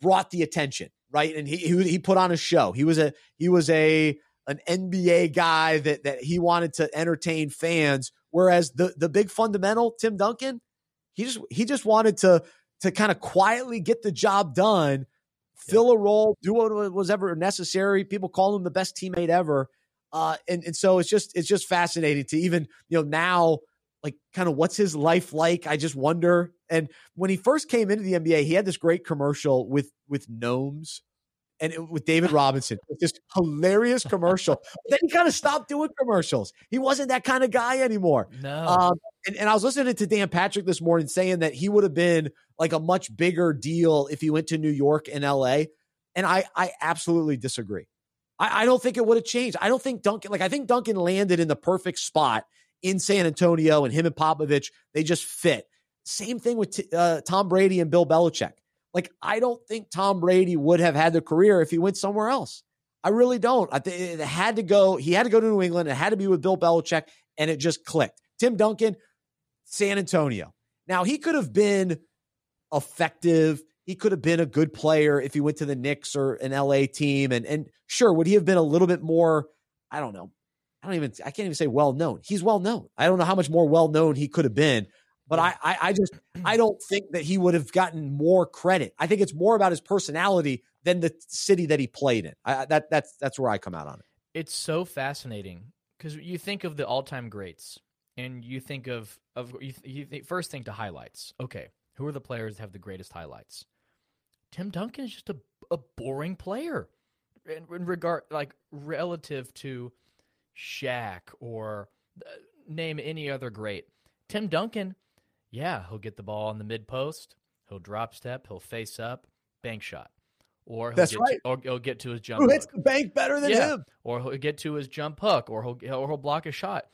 brought the attention, right? And he, he he put on a show. He was a he was a an NBA guy that that he wanted to entertain fans. Whereas the the big fundamental Tim Duncan, he just he just wanted to to kind of quietly get the job done, fill a role, do what was ever necessary. People call him the best teammate ever. Uh, and and so it's just it's just fascinating to even you know now like kind of what's his life like. I just wonder. And when he first came into the NBA, he had this great commercial with with gnomes and it, with David Robinson. with This hilarious commercial. then he kind of stopped doing commercials. He wasn't that kind of guy anymore. no. Um, and, and I was listening to Dan Patrick this morning saying that he would have been like a much bigger deal if he went to New York and LA. And I, I absolutely disagree. I, I don't think it would have changed. I don't think Duncan, like, I think Duncan landed in the perfect spot in San Antonio and him and Popovich, they just fit. Same thing with t- uh, Tom Brady and Bill Belichick. Like, I don't think Tom Brady would have had the career if he went somewhere else. I really don't. I think it had to go. He had to go to New England. It had to be with Bill Belichick, and it just clicked. Tim Duncan, San Antonio. Now he could have been effective. He could have been a good player if he went to the Knicks or an LA team. And and sure, would he have been a little bit more? I don't know. I don't even. I can't even say well known. He's well known. I don't know how much more well known he could have been. But I, I, I just, I don't think that he would have gotten more credit. I think it's more about his personality than the city that he played in. I, that, that's, that's where I come out on it. it's so fascinating because you think of the all-time greats and you think of of you, you think, first think to highlights okay who are the players that have the greatest highlights tim duncan is just a, a boring player in, in regard like relative to Shaq or uh, name any other great tim duncan yeah he'll get the ball on the mid post he'll drop step he'll face up bank shot or he'll That's get right. to, or he'll get to his jump Who hits the bank better than Yeah. him? or he'll get to his jump hook, or he'll or he'll block a shot.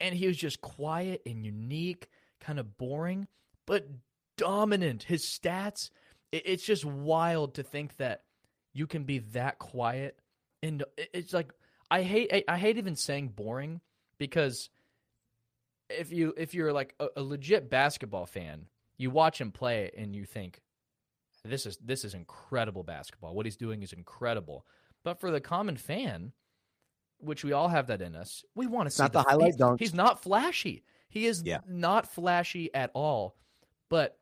And he was just quiet and unique, kind of boring, but dominant. His stats, it, it's just wild to think that you can be that quiet. And it- it's like I hate I, I hate even saying boring because if you if you're like a, a legit basketball fan, you watch him play and you think this is this is incredible basketball. What he's doing is incredible. But for the common fan, which we all have that in us, we want to see not the highlight he's, dunks. He's not flashy. He is Yeah. not flashy at all, but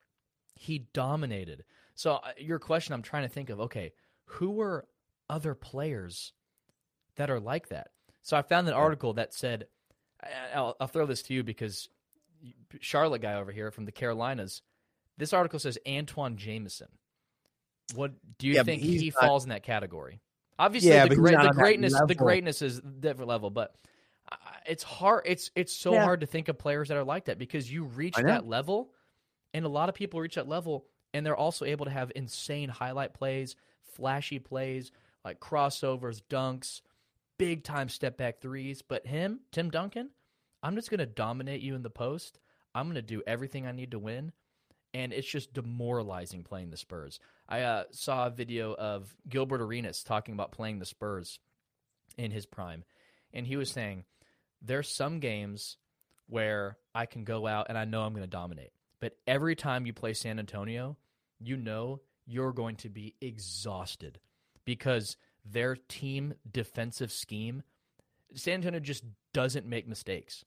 he dominated. So uh, your question, I'm trying to think of. Okay, who were other players that are like that? So I found an article that said, I'll, I'll throw this to you because Charlotte guy over here from the Carolinas. This article says Antawn Jamison. What do you Yeah, think he not- falls in that category? Obviously, Yeah, the, great, the greatness, the greatness is different level, but it's hard. It's it's so Yeah. hard to think of players that are like that because you reach that level, and a lot of people reach that level, and they're also able to have insane highlight plays, flashy plays like crossovers, dunks, big time step back threes. But him, Tim Duncan, I'm just going to dominate you in the post. I'm going to do everything I need to win. And it's just demoralizing playing the Spurs. I uh, saw a video of Gilbert Arenas talking about playing the Spurs in his prime. And he was saying, there's some games where I can go out and I know I'm going to dominate. But every time you play San Antonio, you know you're going to be exhausted because their team defensive scheme, San Antonio just doesn't make mistakes.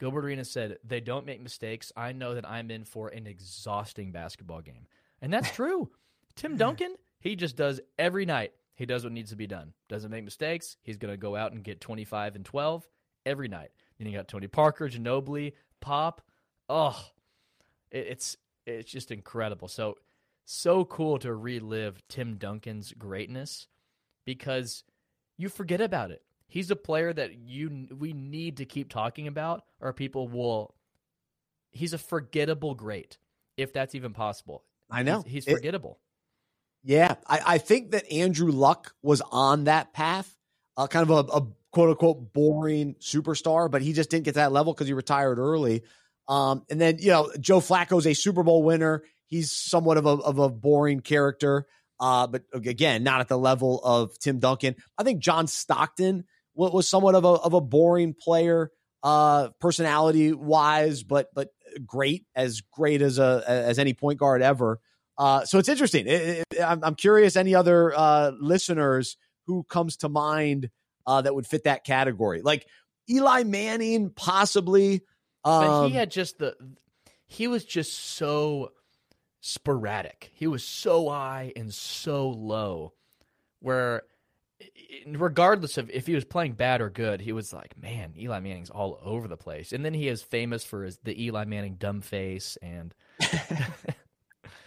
Gilbert Arenas said, they don't make mistakes. I know that I'm in for an exhausting basketball game. And that's [laughs] true. Tim Duncan, he just does every night. He does what needs to be done. Doesn't make mistakes. He's going to go out and get 25 and 12 every night. Then you got Tony Parker, Ginobili, Pop. Oh, it's it's just incredible. So so cool to relive Tim Duncan's greatness because you forget about it. He's a player that you we need to keep talking about, or people will. He's a forgettable great, if that's even possible. I know. he's, he's It- forgettable. Yeah, I, I think that Andrew Luck was on that path, uh, kind of a, a quote unquote boring superstar, but he just didn't get to that level because he retired early. Um, and then you know Joe Flacco's a Super Bowl winner. He's somewhat of a of a boring character, uh, but again, not at the level of Tim Duncan. I think John Stockton was, somewhat of a of a boring player, uh, personality wise, but but great as great as a as any point guard ever. Uh, so it's interesting. It- it- I'm, I'm curious any other uh, listeners who comes to mind uh, that would fit that category. Like Eli Manning, possibly. But Um, he had just the he was just so sporadic. He was so high and so low where regardless of if he was playing bad or good, he was like, man, Eli Manning's all over the place. And then he is famous for his the Eli Manning dumb face and [laughs]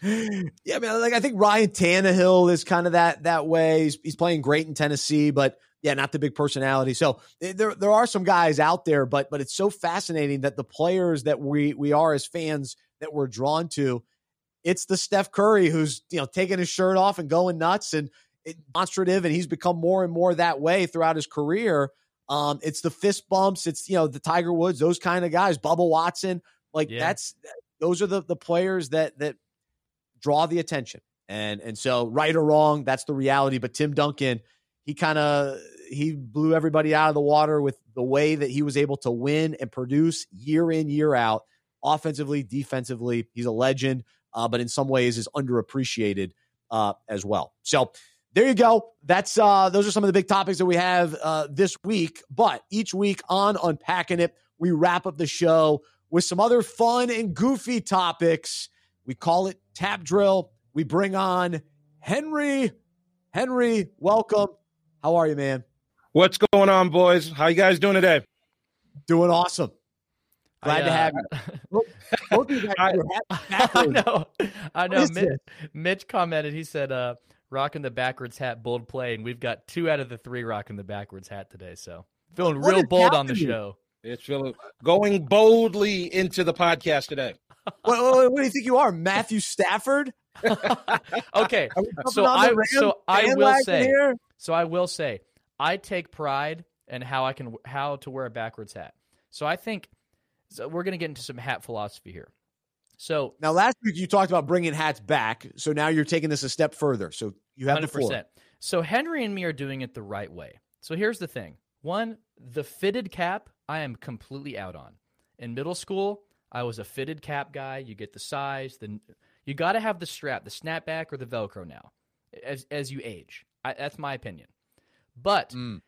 yeah, I mean, like I think Ryan Tannehill is kind of that that way. He's, he's playing great in Tennessee, but yeah, not the big personality. So eh, there there are some guys out there, but but it's so fascinating that the players that we we are as fans that we're drawn to, it's the Steph Curry who's you know taking his shirt off and going nuts and demonstrative, and he's become more and more that way throughout his career. Um, it's the fist bumps, it's you know the Tiger Woods, those kind of guys, Bubba Watson, like Yeah. that's those are the the players that that draw the attention. And and so right or wrong, that's the reality. But Tim Duncan, he kind of he blew everybody out of the water with the way that he was able to win and produce year in year out, offensively, defensively. He's a legend, uh, but in some ways is underappreciated uh, as well. So there you go. That's uh, those are some of the big topics that we have uh, this week. But each week on unpacking it, we wrap up the show with some other fun and goofy topics. We call it Tap Drill. We bring on Henry. Henry, welcome. How are you, man? What's going on, boys? How you guys doing today? Doing awesome. Glad I, to uh, have you. [laughs] Both of you guys I- your hat [laughs] I know. I know. Mitch. Mitch commented. He said, uh, "Rocking the backwards hat, bold play," and we've got two out of the three rocking the backwards hat today. So feeling What real bold on the show. It's really going boldly into the podcast today. [laughs] What, what- what do you think you are, Matthew Stafford? [laughs] okay, Are we jumping So I- Rams so I will say- here? so I will say I take pride in how I can how to wear a backwards hat. So I think so we're going to get into some hat philosophy here. So Now, last week you talked about bringing hats back, so now you're taking this a step further. So you have the Hundred floor. So Henry and me are doing it the right way. So here's the thing: one, the fitted cap, I am completely out on. In middle school, I was a fitted cap guy. You get the size, the you got to have the strap, the snapback or the Velcro now, as as you age. I, that's my opinion. But Mm.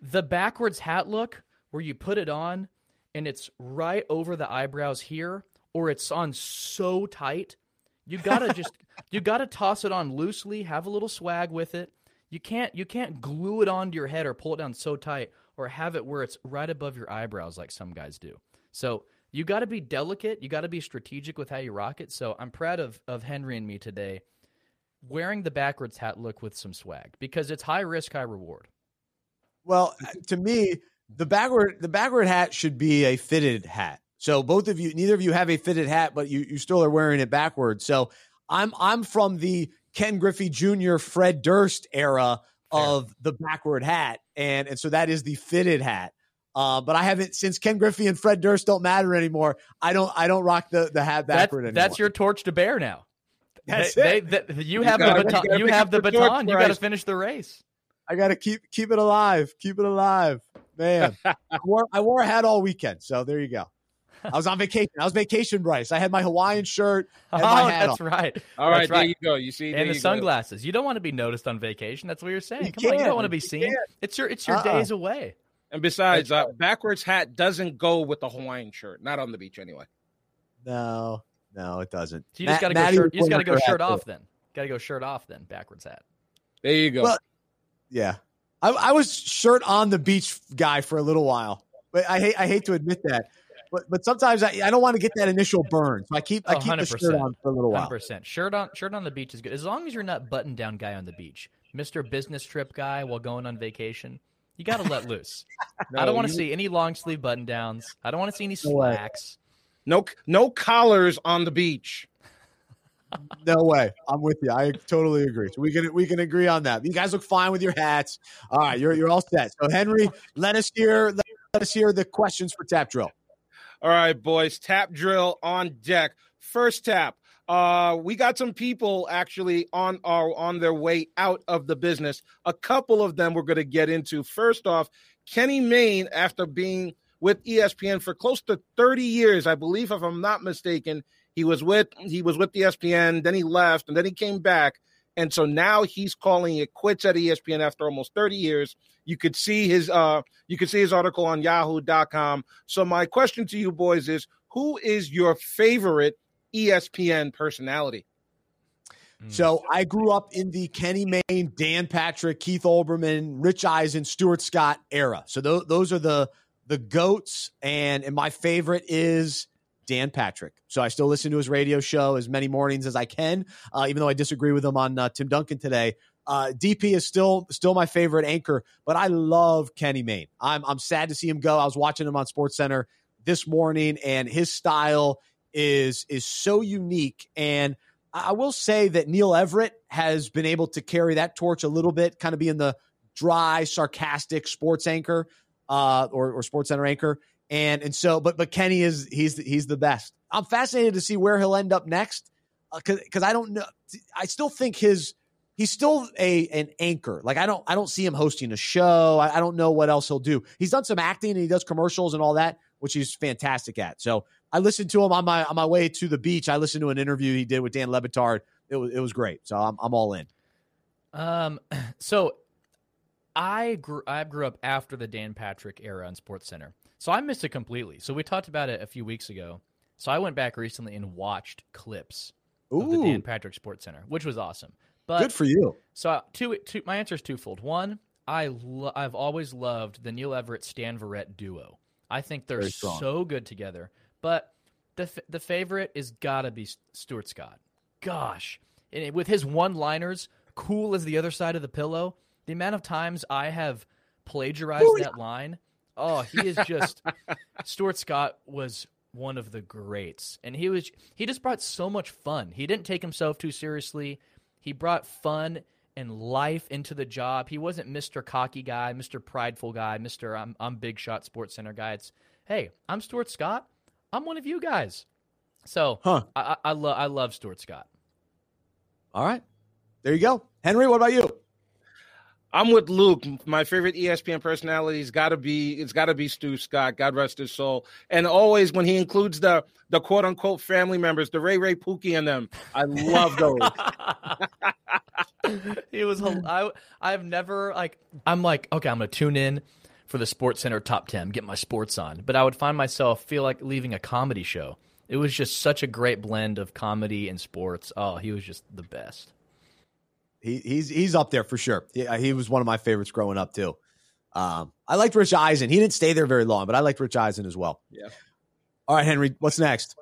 the backwards hat look, where you put it on and it's right over the eyebrows here, or it's on so tight, you gotta just [laughs] you gotta toss it on loosely, have a little swag with it. You can't you can't glue it onto your head or pull it down so tight, or have it where it's right above your eyebrows like some guys do. So you got to be delicate. You got to be strategic with how you rock it. So I'm proud of of Henry and me today, wearing the backwards hat look with some swag because it's high risk, high reward. Well, to me, the backward the backward hat should be a fitted hat. So both of you, neither of you have a fitted hat, but you you still are wearing it backwards. So I'm I'm from the Ken Griffey Jr. Fred Durst era of the backward hat, and and so that is the fitted hat. Uh, but I haven't since Ken Griffey and Fred Durst don't matter anymore. I don't I don't rock the the hat backward anymore. that's your torch to bear now. That's They- it. they- they- you have gotta- the you baton. gotta You have the baton. You got to finish the race. I got to keep keep it alive. Keep it alive, man. [laughs] I wore I wore a hat all weekend, so there you go. I was on vacation. I was vacation, Bryce. I had my Hawaiian shirt Oh, my hat that's on. right. All right, That's there right. you go. You see, And the you go. sunglasses. You don't want to be noticed on vacation. That's what you're saying. You Come on, you don't want to be seen. can't. It's your it's your Uh-uh. days away. And besides, That's uh, backwards hat doesn't go with the Hawaiian shirt. Not on the beach anyway. No, no, it doesn't. So you just got to go Maddie shirt. You just got to go shirt off then. Got to go shirt off then. Backwards hat. There you go. Well- Yeah, I, I was shirt on the beach guy for a little while, but I hate I hate to admit that. But but sometimes I, I don't want to get that initial burn, so I keep I Oh, keep the shirt 100%. on for a little while. Hundred percent. Shirt on shirt on the beach is good as long as you're not button down guy on the beach, Mister Business Trip guy while going on vacation. You got to let loose. [laughs] I don't want to you- see any long sleeve button downs. I don't want to see any slacks. no no collars on the beach. No way. I'm with you. I totally agree. So we can we can agree on that. You guys look fine with your hats. All right, you're you're all set. So Henry, let us hear let, us hear the questions for Tap Drill. All right, boys. Tap drill on deck. First tap. Uh, we got some people actually on our on their way out of the business. A couple of them we're going to get into. First off, Kenny Mayne, after being with ESPN for close to 30 years, I believe, if I'm not mistaken, he was with he was with ESPN. Then he left, and then he came back, and so now he's calling it quits at ESPN after almost 30 years. You could see his uh you could see his article on Yahoo.com. So my question to you boys is, who is your favorite ESPN personality? Mm. So I grew up in the Kenny Mayne, Dan Patrick, Keith Olbermann, Rich Eisen, Stuart Scott era. So those those are the the goats, and and my favorite is Dan Patrick. So I still listen to his radio show as many mornings as I can, uh, even though I disagree with him on uh, Tim Duncan today. Uh, DP is still still my favorite anchor, but I love Kenny Mayne. I'm I'm sad to see him go. I was watching him on Sports Center this morning, and his style is is so unique. And I will say that Neil Everett has been able to carry that torch a little bit, kind of being the dry, sarcastic sports anchor uh, or, or sports center anchor. And and so, but but Kenny is he's he's the best. I'm fascinated to see where he'll end up next because because I don't know. I still think his he's still a an anchor. Like I don't I don't see him hosting a show. I, I don't know what else he'll do. He's done some acting and he does commercials and all that, which he's fantastic at. So I listened to him on my on my way to the beach. I listened to an interview he did with Dan Le Batard. It was it was great. So I'm I'm all in. Um, [clears throat] so I grew I grew up after the Dan Patrick era on Sports Center, so I missed it completely. So we talked about it a few weeks ago. So I went back recently and watched clips of the Dan Patrick Sports Center, which was awesome. But good for you. so two, two, my answer is twofold. One, I lo- I've always loved the Neil Everett Stan Verrett duo. I think they're so good together. But the f- the favorite is gotta be Stuart Scott. Gosh, and it- with his one liners, cool as the other side of the pillow. The amount of times I have plagiarized Booyah. that line. Oh, he is just [laughs] Stuart Scott was one of the greats, and he was he just brought so much fun. He didn't take himself too seriously. He brought fun and life into the job. He wasn't Mr. Cocky guy, Mr. Prideful guy, Mr. I'm I'm Big Shot Sports Center guy. It's hey, I'm Stuart Scott. I'm one of you guys. So Huh. I I, I love I love Stuart Scott. All right. There you go. Henry, what about you? I'm with Luke. My favorite ESPN personality's got to be it's got to be Stu Scott. God rest his soul. And always when he includes the the quote unquote family members, the Ray Ray Pookie and them, I love those. [laughs] he was. I I've never like. I'm like okay. I'm gonna tune in for the Sports Center top ten, get my sports on. But I would find myself feel like leaving a comedy show. It was just such a great blend of comedy and sports. Oh, he was just the best. He, he's he's up there for sure. Yeah, he was one of my favorites growing up too. Um, I liked Rich Eisen. He didn't stay there very long, but I liked Rich Eisen as well. Yeah. All right, Henry. What's next?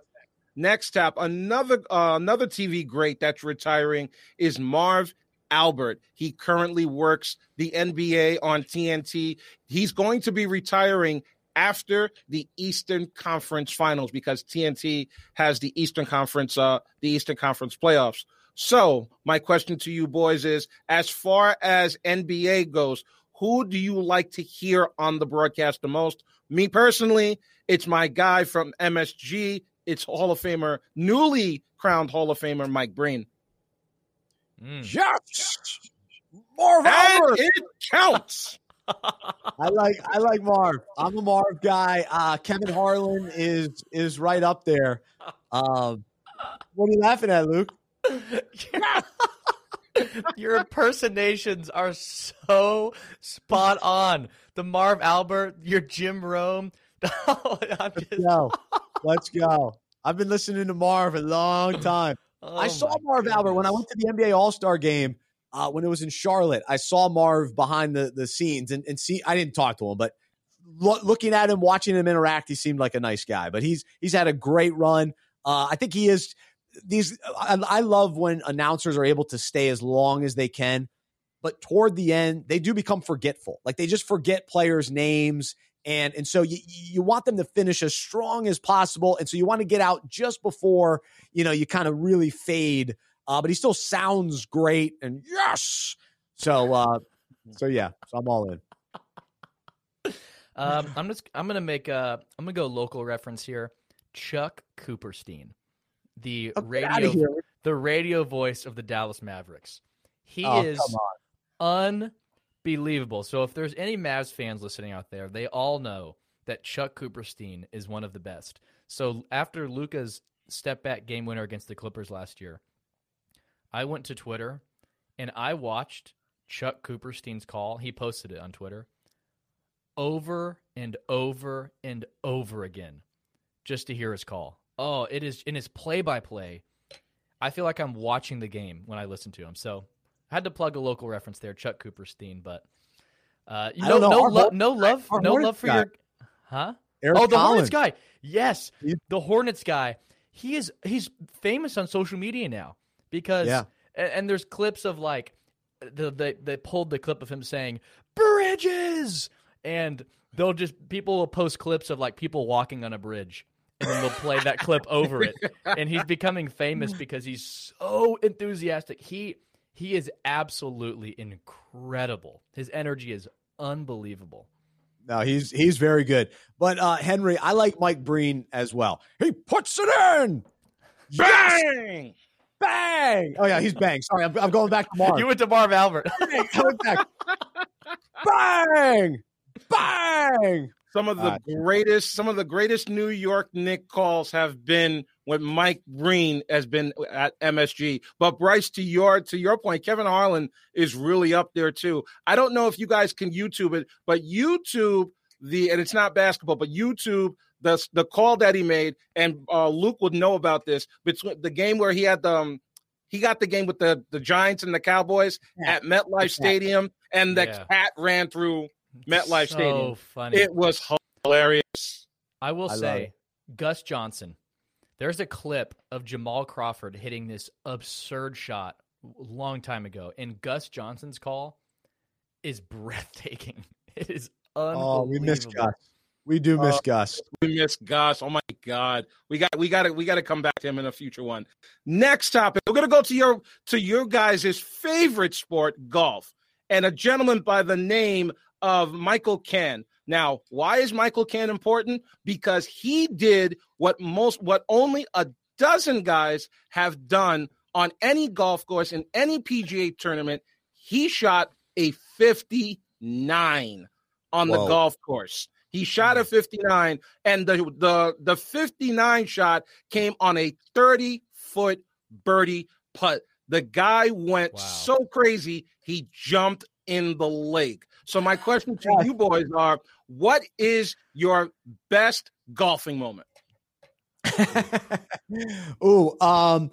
Next tap another uh, another TV great that's retiring is Marv Albert. He currently works the NBA on TNT. He's going to be retiring after the Eastern Conference Finals because TNT has the Eastern Conference uh the Eastern Conference playoffs. So, my question to you boys is as far as NBA goes, who do you like to hear on the broadcast the most? Me personally, it's my guy from MSG. It's Hall of Famer, newly crowned Hall of Famer Mike Breen. Mm. Yes, Marv and it counts. [laughs] I like I like Marv. I'm a Marv guy. Uh, Kevin Harlan is is right up there. Um, what are you laughing at, Luke? [laughs] Your impersonations are so spot on. The Marv Albert, your Jim Rome. [laughs] Oh, just... Let's go. [laughs] Let's go. I've been listening to Marv a long time. Oh I saw Marv goodness. Albert when I went to the NBA All Star game uh, when it was in Charlotte. I saw Marv behind the, the scenes and, and see. I didn't talk to him, but lo- looking at him, watching him interact, he seemed like a nice guy. But he's he's had a great run. Uh, I think he is these I, I love when announcers are able to stay as long as they can, but toward the end they do become forgetful. Like they just forget players' names and and so you you want them to finish as strong as possible, and so you want to get out just before you know you kind of really fade. Uh, but he still sounds great, and yes. So uh, [laughs] so yeah, so I'm all in. Um, I'm just I'm gonna make a I'm gonna go local reference here. Chuck Cooperstein the oh, radio the radio voice of the Dallas Mavericks. He oh, is unbelievable. So if there's any Mavs fans listening out there, they all know that Chuck Cooperstein is one of the best. So after Luka's step back game winner against the Clippers last year, I went to Twitter and I watched Chuck Cooperstein's call. He posted it on Twitter over and over and over again just to hear his call. Oh, it is in his play by play. I feel like I'm watching the game when I listen to him. So I had to plug a local reference there, Chuck Cooperstein. But uh, you know, know, no, lo- no love, no Hornets love for guy. your, huh? Eric oh, the Collins. Hornets guy. Yes, the Hornets guy. He is he's famous on social media now because yeah. and, and there's clips of like the they they pulled the clip of him saying bridges and they'll just people will post clips of like people walking on a bridge and then they'll play that clip [laughs] over it. And he's becoming famous because he's so enthusiastic. He he is absolutely incredible. His energy is unbelievable. No, he's he's very good. But uh Henry, I like Mike Breen as well. He puts it in. Bang! Yes! Bang! Oh yeah, he's bang. Sorry, I'm, I'm going back to Marv. You went to Marv Albert. bang! Bang! Bang! Some of the uh, greatest, some of the greatest New York Knick calls have been when Mike Breen has been at MSG. But Bryce, to your to your point, Kevin Harlan is really up there too. I don't know if you guys can YouTube it, but YouTube the and it's not basketball, but YouTube the the call that he made, and uh, Luke would know about this between the game where he had the um, he got the game with the the Giants and the Cowboys yeah. at MetLife Stadium, and the yeah. cat ran through MetLife so Stadium. Funny. It was hilarious. I will I say, Gus Johnson. There's a clip of Jamal Crawford hitting this absurd shot a long time ago, and Gus Johnson's call is breathtaking. [laughs] It is unbelievable. Oh, we miss Gus. We do miss uh, Gus. We miss Gus. Oh my God. We got we got to we got to come back to him in a future one. Next topic. We're gonna go to your to your guys' favorite sport, golf. And a gentleman by the name of Michael Kann. Now, why is Michael Kann important? Because he did what most, what only a dozen guys have done on any golf course in any PGA tournament. He shot a 59 on the golf course. He shot a mm. 59, and the the the 59 shot came on a 30 foot birdie putt. The guy went Wow. so crazy he jumped in the lake. So my question to you boys are: What is your best golfing moment? [laughs] Ooh, um,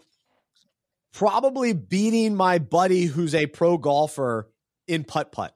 probably beating my buddy who's a pro golfer in putt putt.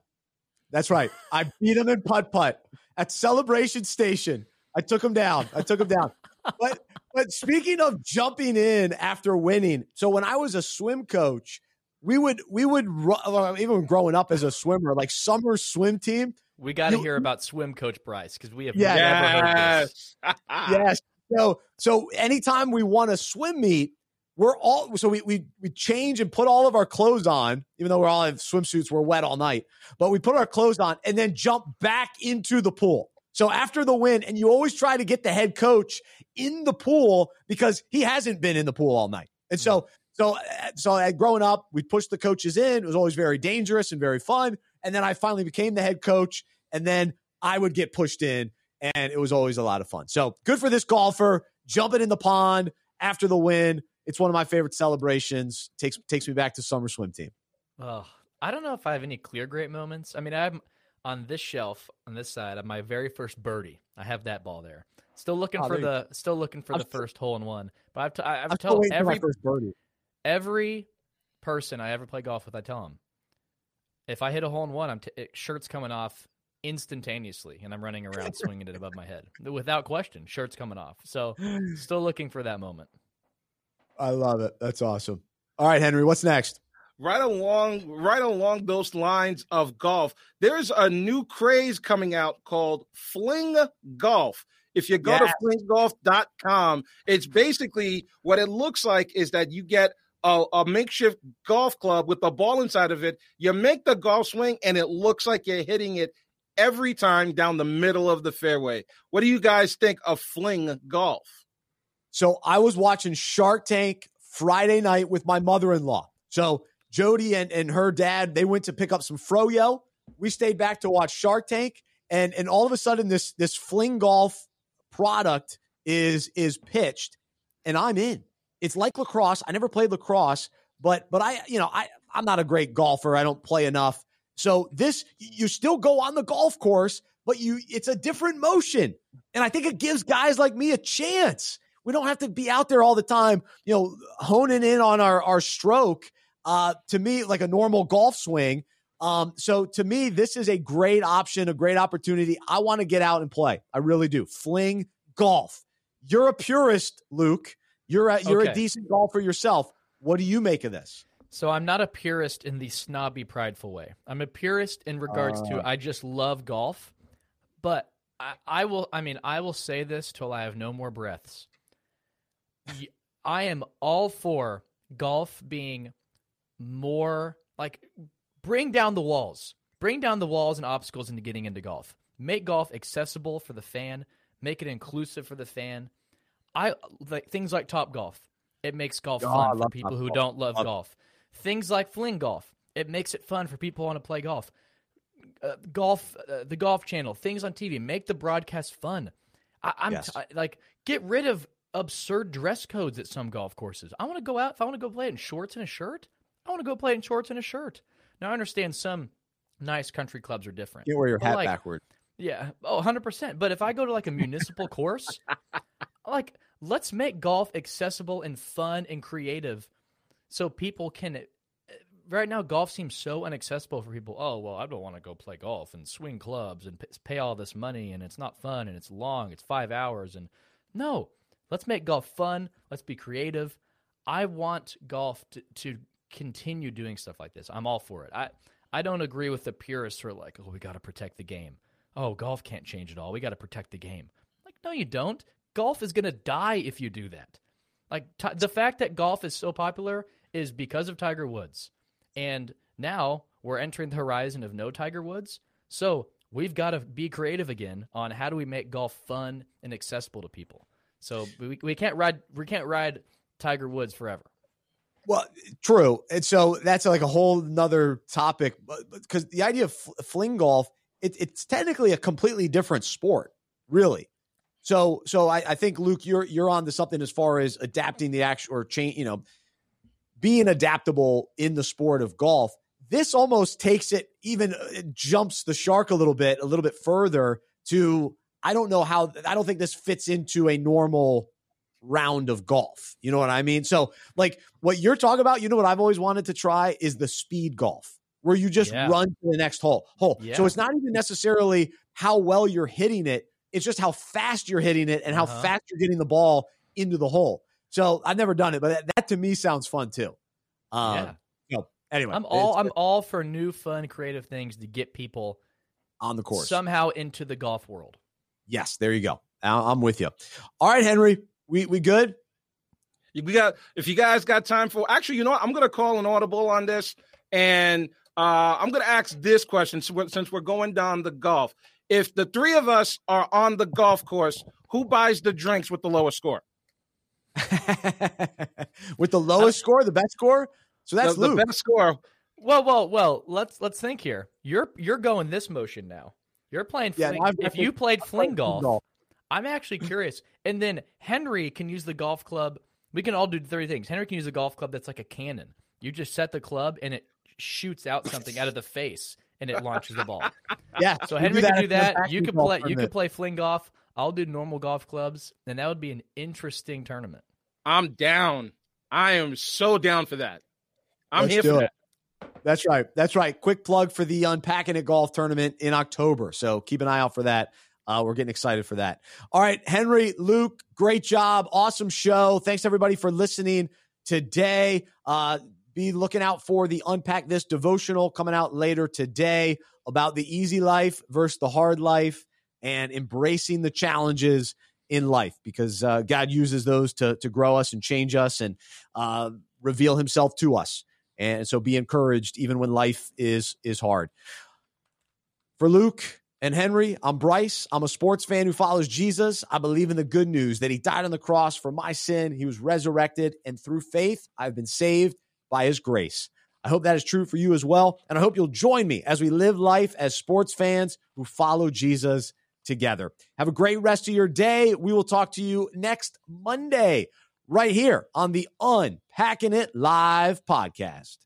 That's right. I beat him in putt putt at Celebration Station. I took him down. I took him down. But but speaking of jumping in after winning, so when I was a swim coach, we would we would ru- even growing up as a swimmer, like summer swim team. We got to hear about swim coach Bryce because we have Yeah. never heard this. Yes. [laughs] [laughs] Yes. So so anytime we won a swim meet, we're all so we we we change and put all of our clothes on, even though we're all in swimsuits, we're wet all night. But we put our clothes on and then jump back into the pool. So after the win, and you always try to get the head coach in the pool because he hasn't been in the pool all night. And so mm-hmm. So uh, so growing up, we pushed the coaches in. It was always very dangerous and very fun. And then I finally became the head coach, and then I would get pushed in and it was always a lot of fun. So good for this golfer jumping in the pond after the win. It's one of my favorite celebrations. takes takes me back to summer swim team. Oh, I don't know if I have any clear great moments. I mean, I'm on this shelf on this side of my very first birdie. I have that ball there. Still looking Oh, for the still looking for I'm the still- first hole in one. But I've t- I've I'm told waiting for my every first birdie. Every person I ever play golf with, I tell them if I hit a hole in one, I'm t- it, shirt's coming off instantaneously, and I'm running around [laughs] swinging it above my head without question. Shirt's coming off. So still looking for that moment. I love it. That's awesome. All right, Henry, what's next? right along right along those lines of golf there's a new craze coming out called fling golf if you go Yes. to flinggolf.com it's basically what it looks like is that you get a, a makeshift golf club with a ball inside of it you make the golf swing and it looks like you're hitting it every time down the middle of the fairway what do you guys think of fling golf So I was watching Shark Tank Friday night with my mother-in-law. So Jody and, and her dad, they went to pick up some froyo. We stayed back to watch Shark Tank. And and all of a sudden this this fling golf product is is pitched and I'm in. It's like lacrosse. I never played lacrosse, but but I, you know, I I'm not a great golfer. I don't play enough. So this you still go on the golf course, but you it's a different motion. And I think it gives guys like me a chance. We don't have to be out there all the time, you know, honing in on our our stroke. Uh, to me, like a normal golf swing. Um, so to me, this is a great option, a great opportunity. I want to get out and play. I really do. Fling golf. You're a purist, Luke. You're a you're a decent golfer yourself. What do you make of this? So I'm not a purist in the snobby, prideful way. I'm a purist in regards Uh. to I just love golf, but I, I will. I mean, I will say this till I have no more breaths. I am all for golf being more like bring down the walls, bring down the walls and obstacles into getting into golf. Make golf accessible for the fan. Make it inclusive for the fan. I like things like Top Golf. It makes golf Oh, fun for people who Golf. don't love Love- golf. Things like Fling Golf. It makes it fun for people who want to play golf. Uh, golf, uh, the Golf Channel, things on TV make the broadcast fun. I, I'm Yes. t- like get rid of absurd dress codes at some golf courses. I want to go out if I want to go play it in shorts and a shirt. I want to go play in shorts and a shirt. Now I understand some nice country clubs are different. Can't wear your hat like, backward. Yeah. Oh, 100%. But if I go to like a municipal course, [laughs] like let's make golf accessible and fun and creative so people can eh, right now golf seems so inaccessible for people. Oh, well, I don't want to go play golf and swing clubs and pay all this money and it's not fun and it's long. It's 5 hours and no. Let's make golf fun. Let's be creative. I want golf to, to continue doing stuff like this. I'm all for it. I I don't agree with the purists who are like, "Oh, we got to protect the game." Oh, golf can't change at all. We got to protect the game. Like, no, you don't. Golf is going to die if you do that. Like ti the fact that golf is so popular is because of Tiger Woods. And now we're entering the horizon of no Tiger Woods. So we've got to be creative again on how do we make golf fun and accessible to people. So we, we can't ride we can't ride Tiger Woods forever. Well, true. And so that's like a whole nother topic because the idea of fling golf, it, it's technically a completely different sport, really. So, so I, I, think Luke, you're you're on to something as far as adapting the actual or change, you know, being adaptable in the sport of golf. This almost takes it even it uh, jumps the shark a little bit, a little bit further to I don't know how I don't think this fits into a normal round of golf. You know what I mean? So, like what you're talking about, you know what I've always wanted to try is the speed golf, where you just yeah. run to the next hole. Hole. Yeah. So it's not even necessarily how well you're hitting it; it's just how fast you're hitting it and how uh-huh. fast you're getting the ball into the hole. So I've never done it, but that, that to me sounds fun too. Um, yeah. anyway, I'm all I'm all for new, fun, creative things to get people on the course somehow into the golf world. Yes, there you go. I'm with you. All right, Henry, we we good? We got if you guys got time for actually, you know what? I'm gonna call an audible on this and uh, I'm gonna ask this question since we're going down the golf. If the three of us are on the golf course, who buys the drinks with the lowest score? [laughs] with the lowest uh, score, the best score. So that's the, the best score. Well, well, well. Let's let's think here. You're you're going this motion now. You're playing. Yeah, fling, if you played fling golf, golf, I'm actually curious. And then Henry can use the golf club. We can all do three things. Henry can use a golf club that's like a cannon. You just set the club and it shoots out something out of the face and it launches the ball. [laughs] Yeah. So Henry can do that. You can play. You can play fling golf. I'll do normal golf clubs, and that would be an interesting tournament. I'm down. I am so down for that. I'm Let's here for it. that. That's right. That's right. Quick plug for the Unpacking It Golf Tournament in October. So keep an eye out for that. Uh, we're getting excited for that. All right, Henry, Luke, great job. Awesome show. Thanks everybody for listening today. Uh, be looking out for the Unpack This devotional coming out later today about the easy life versus the hard life and embracing the challenges in life because uh, God uses those to, to grow us and change us and uh, reveal himself to us. And so be encouraged even when life is is hard. For Luke, and Henry, I'm Bryce. I'm a sports fan who follows Jesus. I believe in the good news that he died on the cross for my sin. He was resurrected, and through faith, I've been saved by his grace. I hope that is true for you as well. And I hope you'll join me as we live life as sports fans who follow Jesus together. Have a great rest of your day. We will talk to you next Monday, right here on the Unpacking It Live podcast.